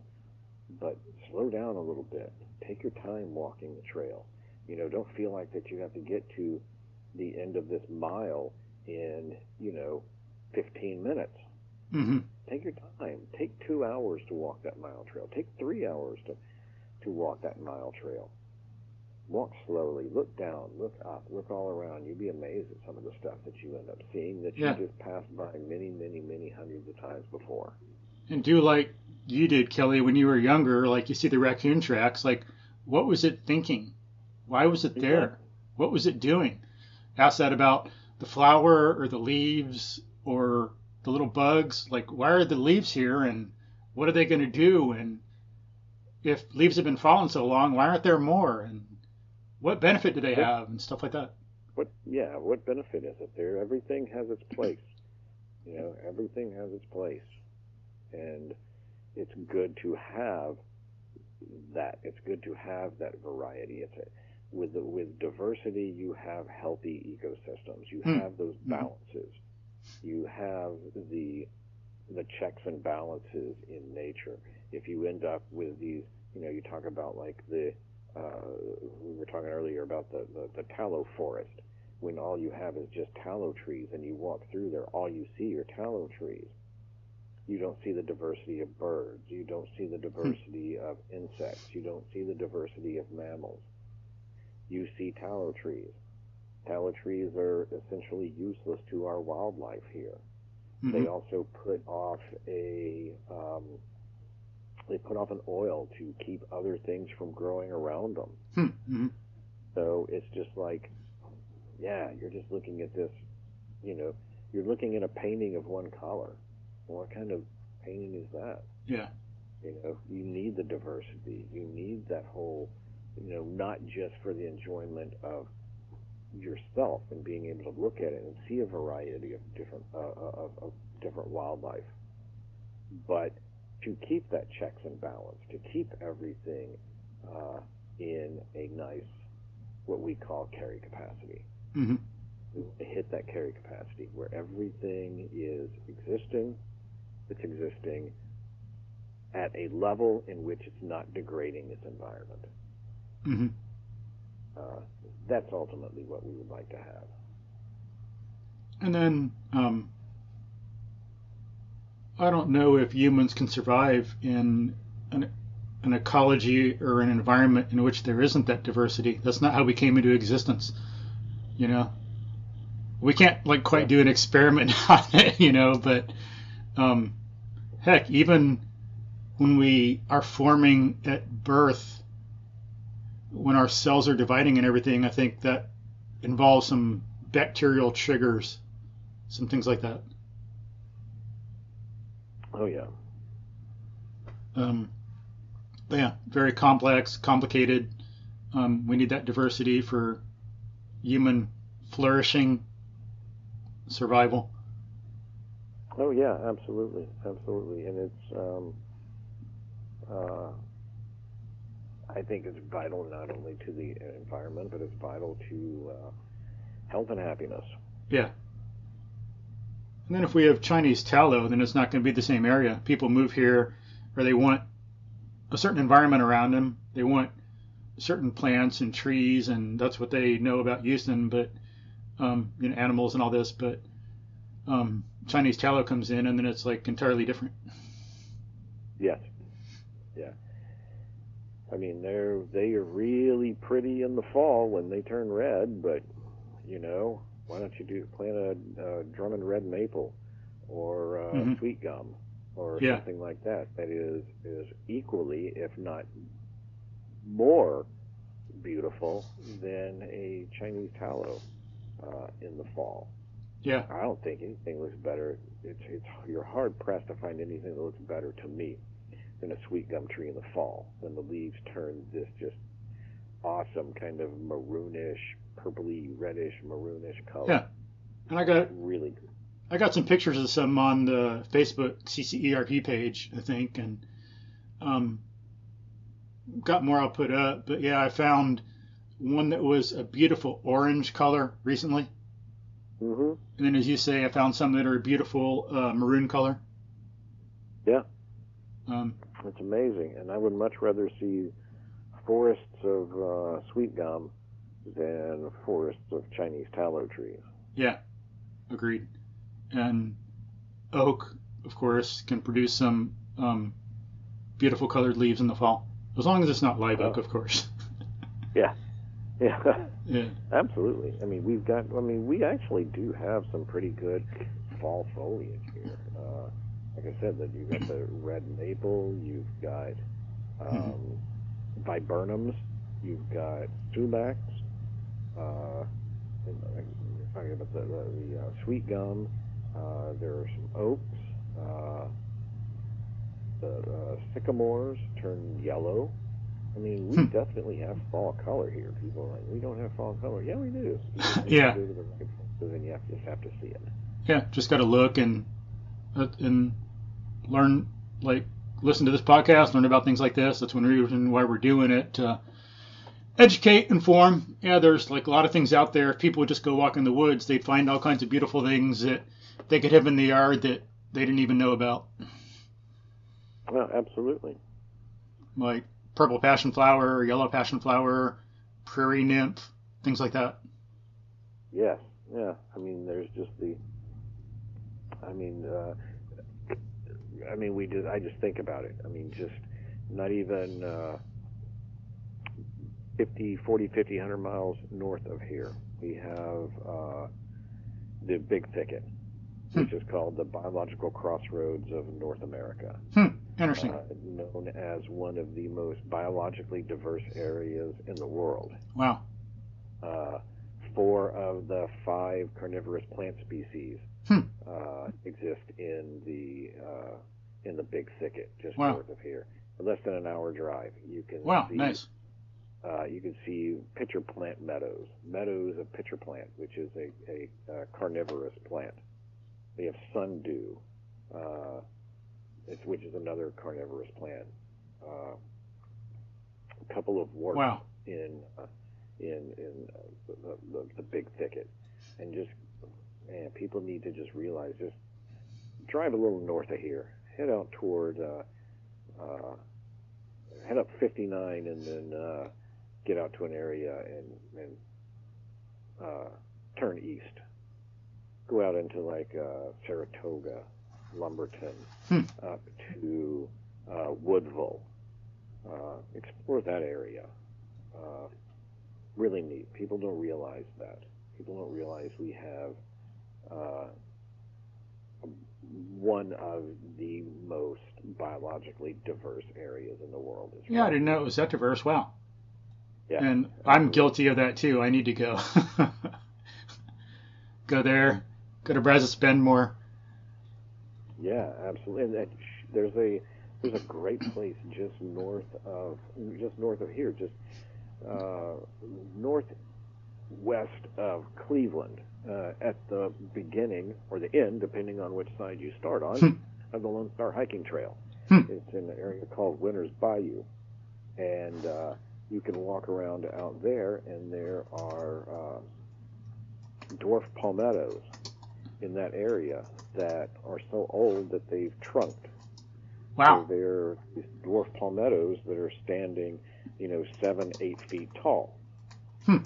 But slow down a little bit. Take your time walking the trail. You know, don't feel like that you have to get to the end of this mile in you know 15 minutes hmm take your time. Take two hours to walk that mile trail. Take three hours to, to walk that mile trail. Walk slowly. Look down. Look up. Look all around. You'd be amazed at some of the stuff that you end up seeing that Yeah. you just passed by many, many, many hundreds of times before. and do like you did, Kelly, when you were younger. Like you see the raccoon tracks. Like, what was it thinking? Why was it there? What was it doing? Ask that about the flower or the leaves or the little bugs. Like, why are the leaves here and what are they going to do? And if leaves have been falling so long, why aren't there more? And what benefit do they have? And stuff like that. What? Yeah. What benefit is it there? Everything has its place. You know, everything has its place, and it's good to have that. It's good to have that variety. It's a, with the, with diversity, you have healthy ecosystems. You Hmm. have those balances. You have the the checks and balances in nature. If you end up with these, you know, you talk about like the uh, we were talking earlier about the, the, the tallow forest. When all you have is just tallow trees and you walk through there, all you see are tallow trees. You don't see the diversity of birds. You don't see the diversity of insects. You don't see the diversity of mammals. You see tallow trees. Tallow trees are essentially useless to our wildlife here. Mhm. They also put off a um, they put off an oil to keep other things from growing around them. Hmm. Mhm. So it's just like, yeah, you're just looking at this, you know, you're looking at a painting of one color. What kind of painting is that? Yeah. You know, you need the diversity. You need that whole, you know, not just for the enjoyment of yourself and being able to look at it and see a variety of different uh, of, of different wildlife, but to keep that checks and balance, to keep everything uh, in a nice, what we call carry capacity. Mhm. Hit that carry capacity where everything is existing, it's existing at a level in which it's not degrading its environment. Mhm. Uh, that's ultimately what we would like to have. And then um, I don't know if humans can survive in an, an ecology or an environment in which there isn't that diversity. That's not how we came into existence. You know, we can't like quite do an experiment on it. You know, but um, heck, even when we are forming at birth, when our cells are dividing and everything, I think that involves some bacterial triggers, some things like that. Oh yeah, Um, yeah, very complex, complicated. Um, we need that diversity for human flourishing, survival. Oh yeah, absolutely, absolutely, and it's. Um, uh, I think it's vital not only to the environment, but it's vital to uh, health and happiness. Yeah. And then if we have Chinese tallow, then it's not going to be the same area. People move here, or they want a certain environment around them. They want certain plants and trees, and that's what they know about Houston. But um, you know, animals and all this. But um, Chinese tallow comes in, and then it's like entirely different. Yes. Yeah. I mean, they're they are really pretty in the fall when they turn red, but you know, why don't you do plant a, a Drummond red maple or uh, Mhm. sweet gum or Yeah. something like that that is is equally, if not more, beautiful than a Chinese tallow uh, in the fall. Yeah. I don't think anything looks better. It's it's you're hard pressed to find anything that looks better to me than a sweet gum tree in the fall when the leaves turn this just awesome kind of maroonish, purpley, reddish, maroonish color. Yeah. And I got Really good. I got some pictures of some on the Facebook CCERP page, I think, and um, got more I'll put up. But yeah, I found one that was a beautiful orange color recently, hmm and then as you say, I found some that are a beautiful uh, maroon color. Yeah. Um, It's amazing, and I would much rather see forests of uh, sweet gum than forests of Chinese tallow trees. yeah, agreed. And oak, of course, can produce some um, beautiful colored leaves in the fall, as long as it's not live oak, Oh. of course. Yeah. Yeah. yeah. Absolutely. I mean, we've got. I mean, we actually do have some pretty good fall foliage here. Uh, like I said, that you've got the red maple, you've got um, viburnums, you've got sumacs. Uh, and I'm talking about the, the, the uh, sweet gum. Uh, there are some oaks. Uh, the uh, sycamores turn yellow. I mean, we Hmm. definitely have fall color here. People are like, we don't have fall color. Yeah, we do. You just have to Yeah. go to the and you have, just have to see it. yeah, just got to look and uh, and learn, like listen to this podcast, learn about things like this. That's one reason why we're doing it to educate, inform. Yeah, there's like a lot of things out there. If people would just go walk in the woods, they'd find all kinds of beautiful things that they could have in the yard that they didn't even know about, Well, absolutely. like purple passion flower, yellow passion flower, prairie nymph, things like that. Yes. Yeah. I mean, there's just the. I mean, uh, I mean, we just I just think about it. I mean, just not even uh, 50, 40, 50, 100 miles north of here, we have uh, the Big Thicket, which is called the biological crossroads of North America. Hmm. Interesting. Uh, known as one of the most biologically diverse areas in the world. wow. Uh, four of the five carnivorous plant species Hmm. uh, exist in the uh, in the Big Thicket, just Wow. north of here. Less than an hour drive, you can Wow. see Nice. uh, you can see pitcher plant meadows, meadows of pitcher plant, which is a, a, uh carnivorous plant. They have sundew, uh, which is another carnivorous plant. Uh, a couple of warts Wow. in uh, in in uh, the, the, the big thicket, and just man, people need to just realize just drive a little north of here, head out toward. Uh, uh, head up 59 and then uh, get out to an area and, and uh, turn east. Go out into like uh, Saratoga, Lumberton, Hmm. up to uh, Woodville. Uh, explore that area. Uh, really neat. People don't realize that. People don't realize we have uh, one of the most biologically diverse areas in the world. Is Yeah, I didn't know it was that diverse. Wow. Yeah. And I'm guilty of that too. I need to go. go there. Go to Brazos Bend more. Yeah, absolutely. And that, there's a there's a great place just north of just north of here, just uh, northwest of Cleveland, uh, at the beginning or the end, depending on which side you start on, of the Lone Star Hiking Trail. Hmm. It's in an area called Winter's Bayou, and uh, you can walk around out there, and there are uh, dwarf palmettos in that area that are so old that they've trunked. Wow. So they're dwarf palmettos that are standing, you know, seven, eight feet tall. Hmm.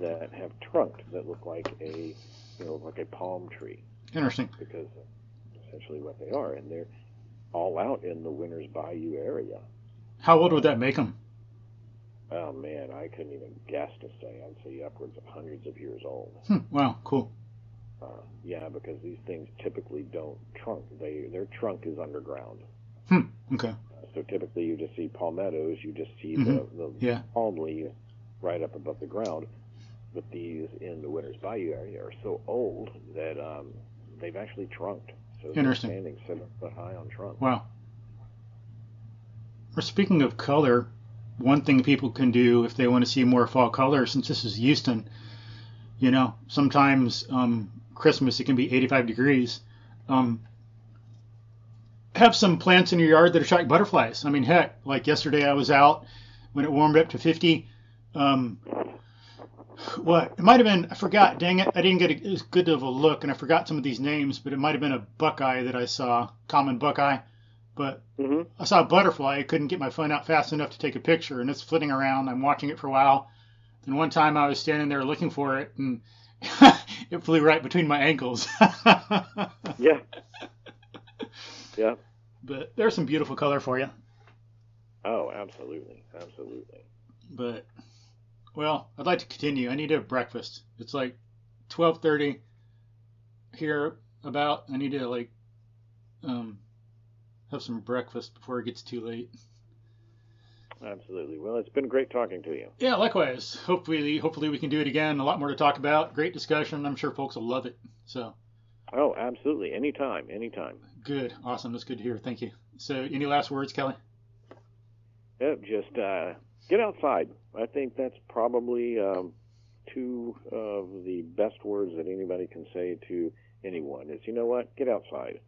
That have trunked that look like a, you know, like a palm tree Interesting. because essentially what they are, and they're all out in the Winter's Bayou area. How old would that make them? Oh man, I couldn't even guess to say. I'd say upwards of hundreds of years old. Hmm. Wow. Cool. Uh, yeah, because these things typically don't trunk. They their trunk is underground. Hmm. Okay. So typically, you just see palmettos. You just see Mhm. the, the Yeah. palm leaves right up above the ground. But these in the Winter's Bayou area are so old that um, they've actually trunked. So they're Interesting. standing seven foot high on trunk. Wow. Well, speaking of color, one thing people can do if they want to see more fall color, since this is Houston, you know, sometimes um, Christmas it can be 85 degrees. Um, have some plants in your yard that attract butterflies. I mean, heck, like yesterday I was out when it warmed up to 50. Um, what it might have been, I forgot. Dang it, I didn't get a, as good of a look, and I forgot some of these names. But it might have been a buckeye that I saw, common buckeye. But hmm I saw a butterfly. I couldn't get my phone out fast enough to take a picture, and it's flitting around. I'm watching it for a while. Then one time I was standing there looking for it, and it flew right between my ankles. Yeah. yeah. but there's some beautiful color for you. Oh, absolutely, absolutely. But well, I'd like to continue. I need to have breakfast. It's like 12:30 here about. I need to like um have some breakfast before it gets too late. Absolutely. Well, it's been great talking to you. Yeah, likewise. Hopefully, hopefully we can do it again. A lot more to talk about. Great discussion. I'm sure folks will love it. So Oh, absolutely. Anytime, anytime. good, awesome. That's good to hear. Thank you. So, any last words, Kelly? Yep, just uh, get outside. I think that's probably um, two of the best words that anybody can say to anyone is, you know what, get outside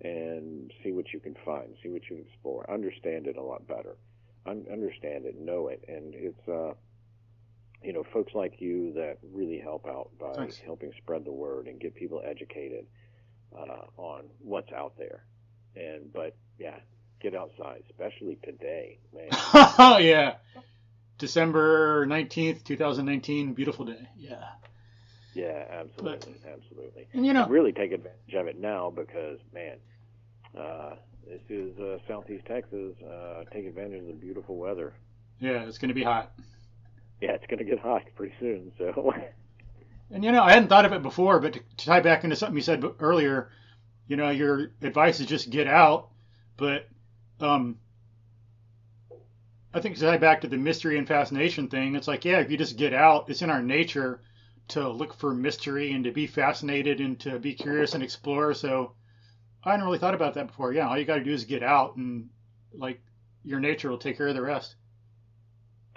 and see what you can find, see what you can explore, understand it a lot better, Un- understand it, know it, and it's, uh, you know, folks like you that really help out by Thanks. helping spread the word and get people educated uh, on what's out there. And but yeah, get outside, especially today, man. Oh yeah, December 19th, 2019. Beautiful day. Yeah. Yeah, absolutely, absolutely. And you know, Really take advantage of it now because, man, uh, This is uh, Southeast Texas. Uh, take advantage of the beautiful weather. Yeah, it's going to be hot. Yeah, it's going to get hot pretty soon. So, And you know, I hadn't thought of it before, but to, to tie back into something you said earlier, you know, your advice is just get out. But um, I think to tie back to the mystery and fascination thing, it's like, yeah, if you just get out, it's in our nature to look for mystery and to be fascinated and to be curious and explore. So I hadn't really thought about that before. Yeah, all you got to do is get out, and like your nature will take care of the rest.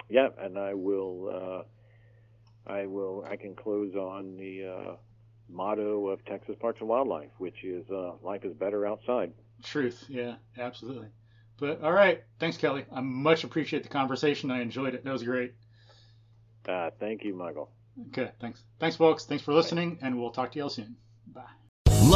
yeah, and I will. Uh, I will. I can close on the uh, motto of Texas Parks and Wildlife, which is uh, "Life is better outside." Truth, yeah, absolutely. But all right, thanks, Kelly. I much appreciate the conversation. I enjoyed it. That was great. Uh, thank you, Michael. Okay, thanks. Thanks, folks. Thanks for listening, and we'll talk to y'all soon. Bye.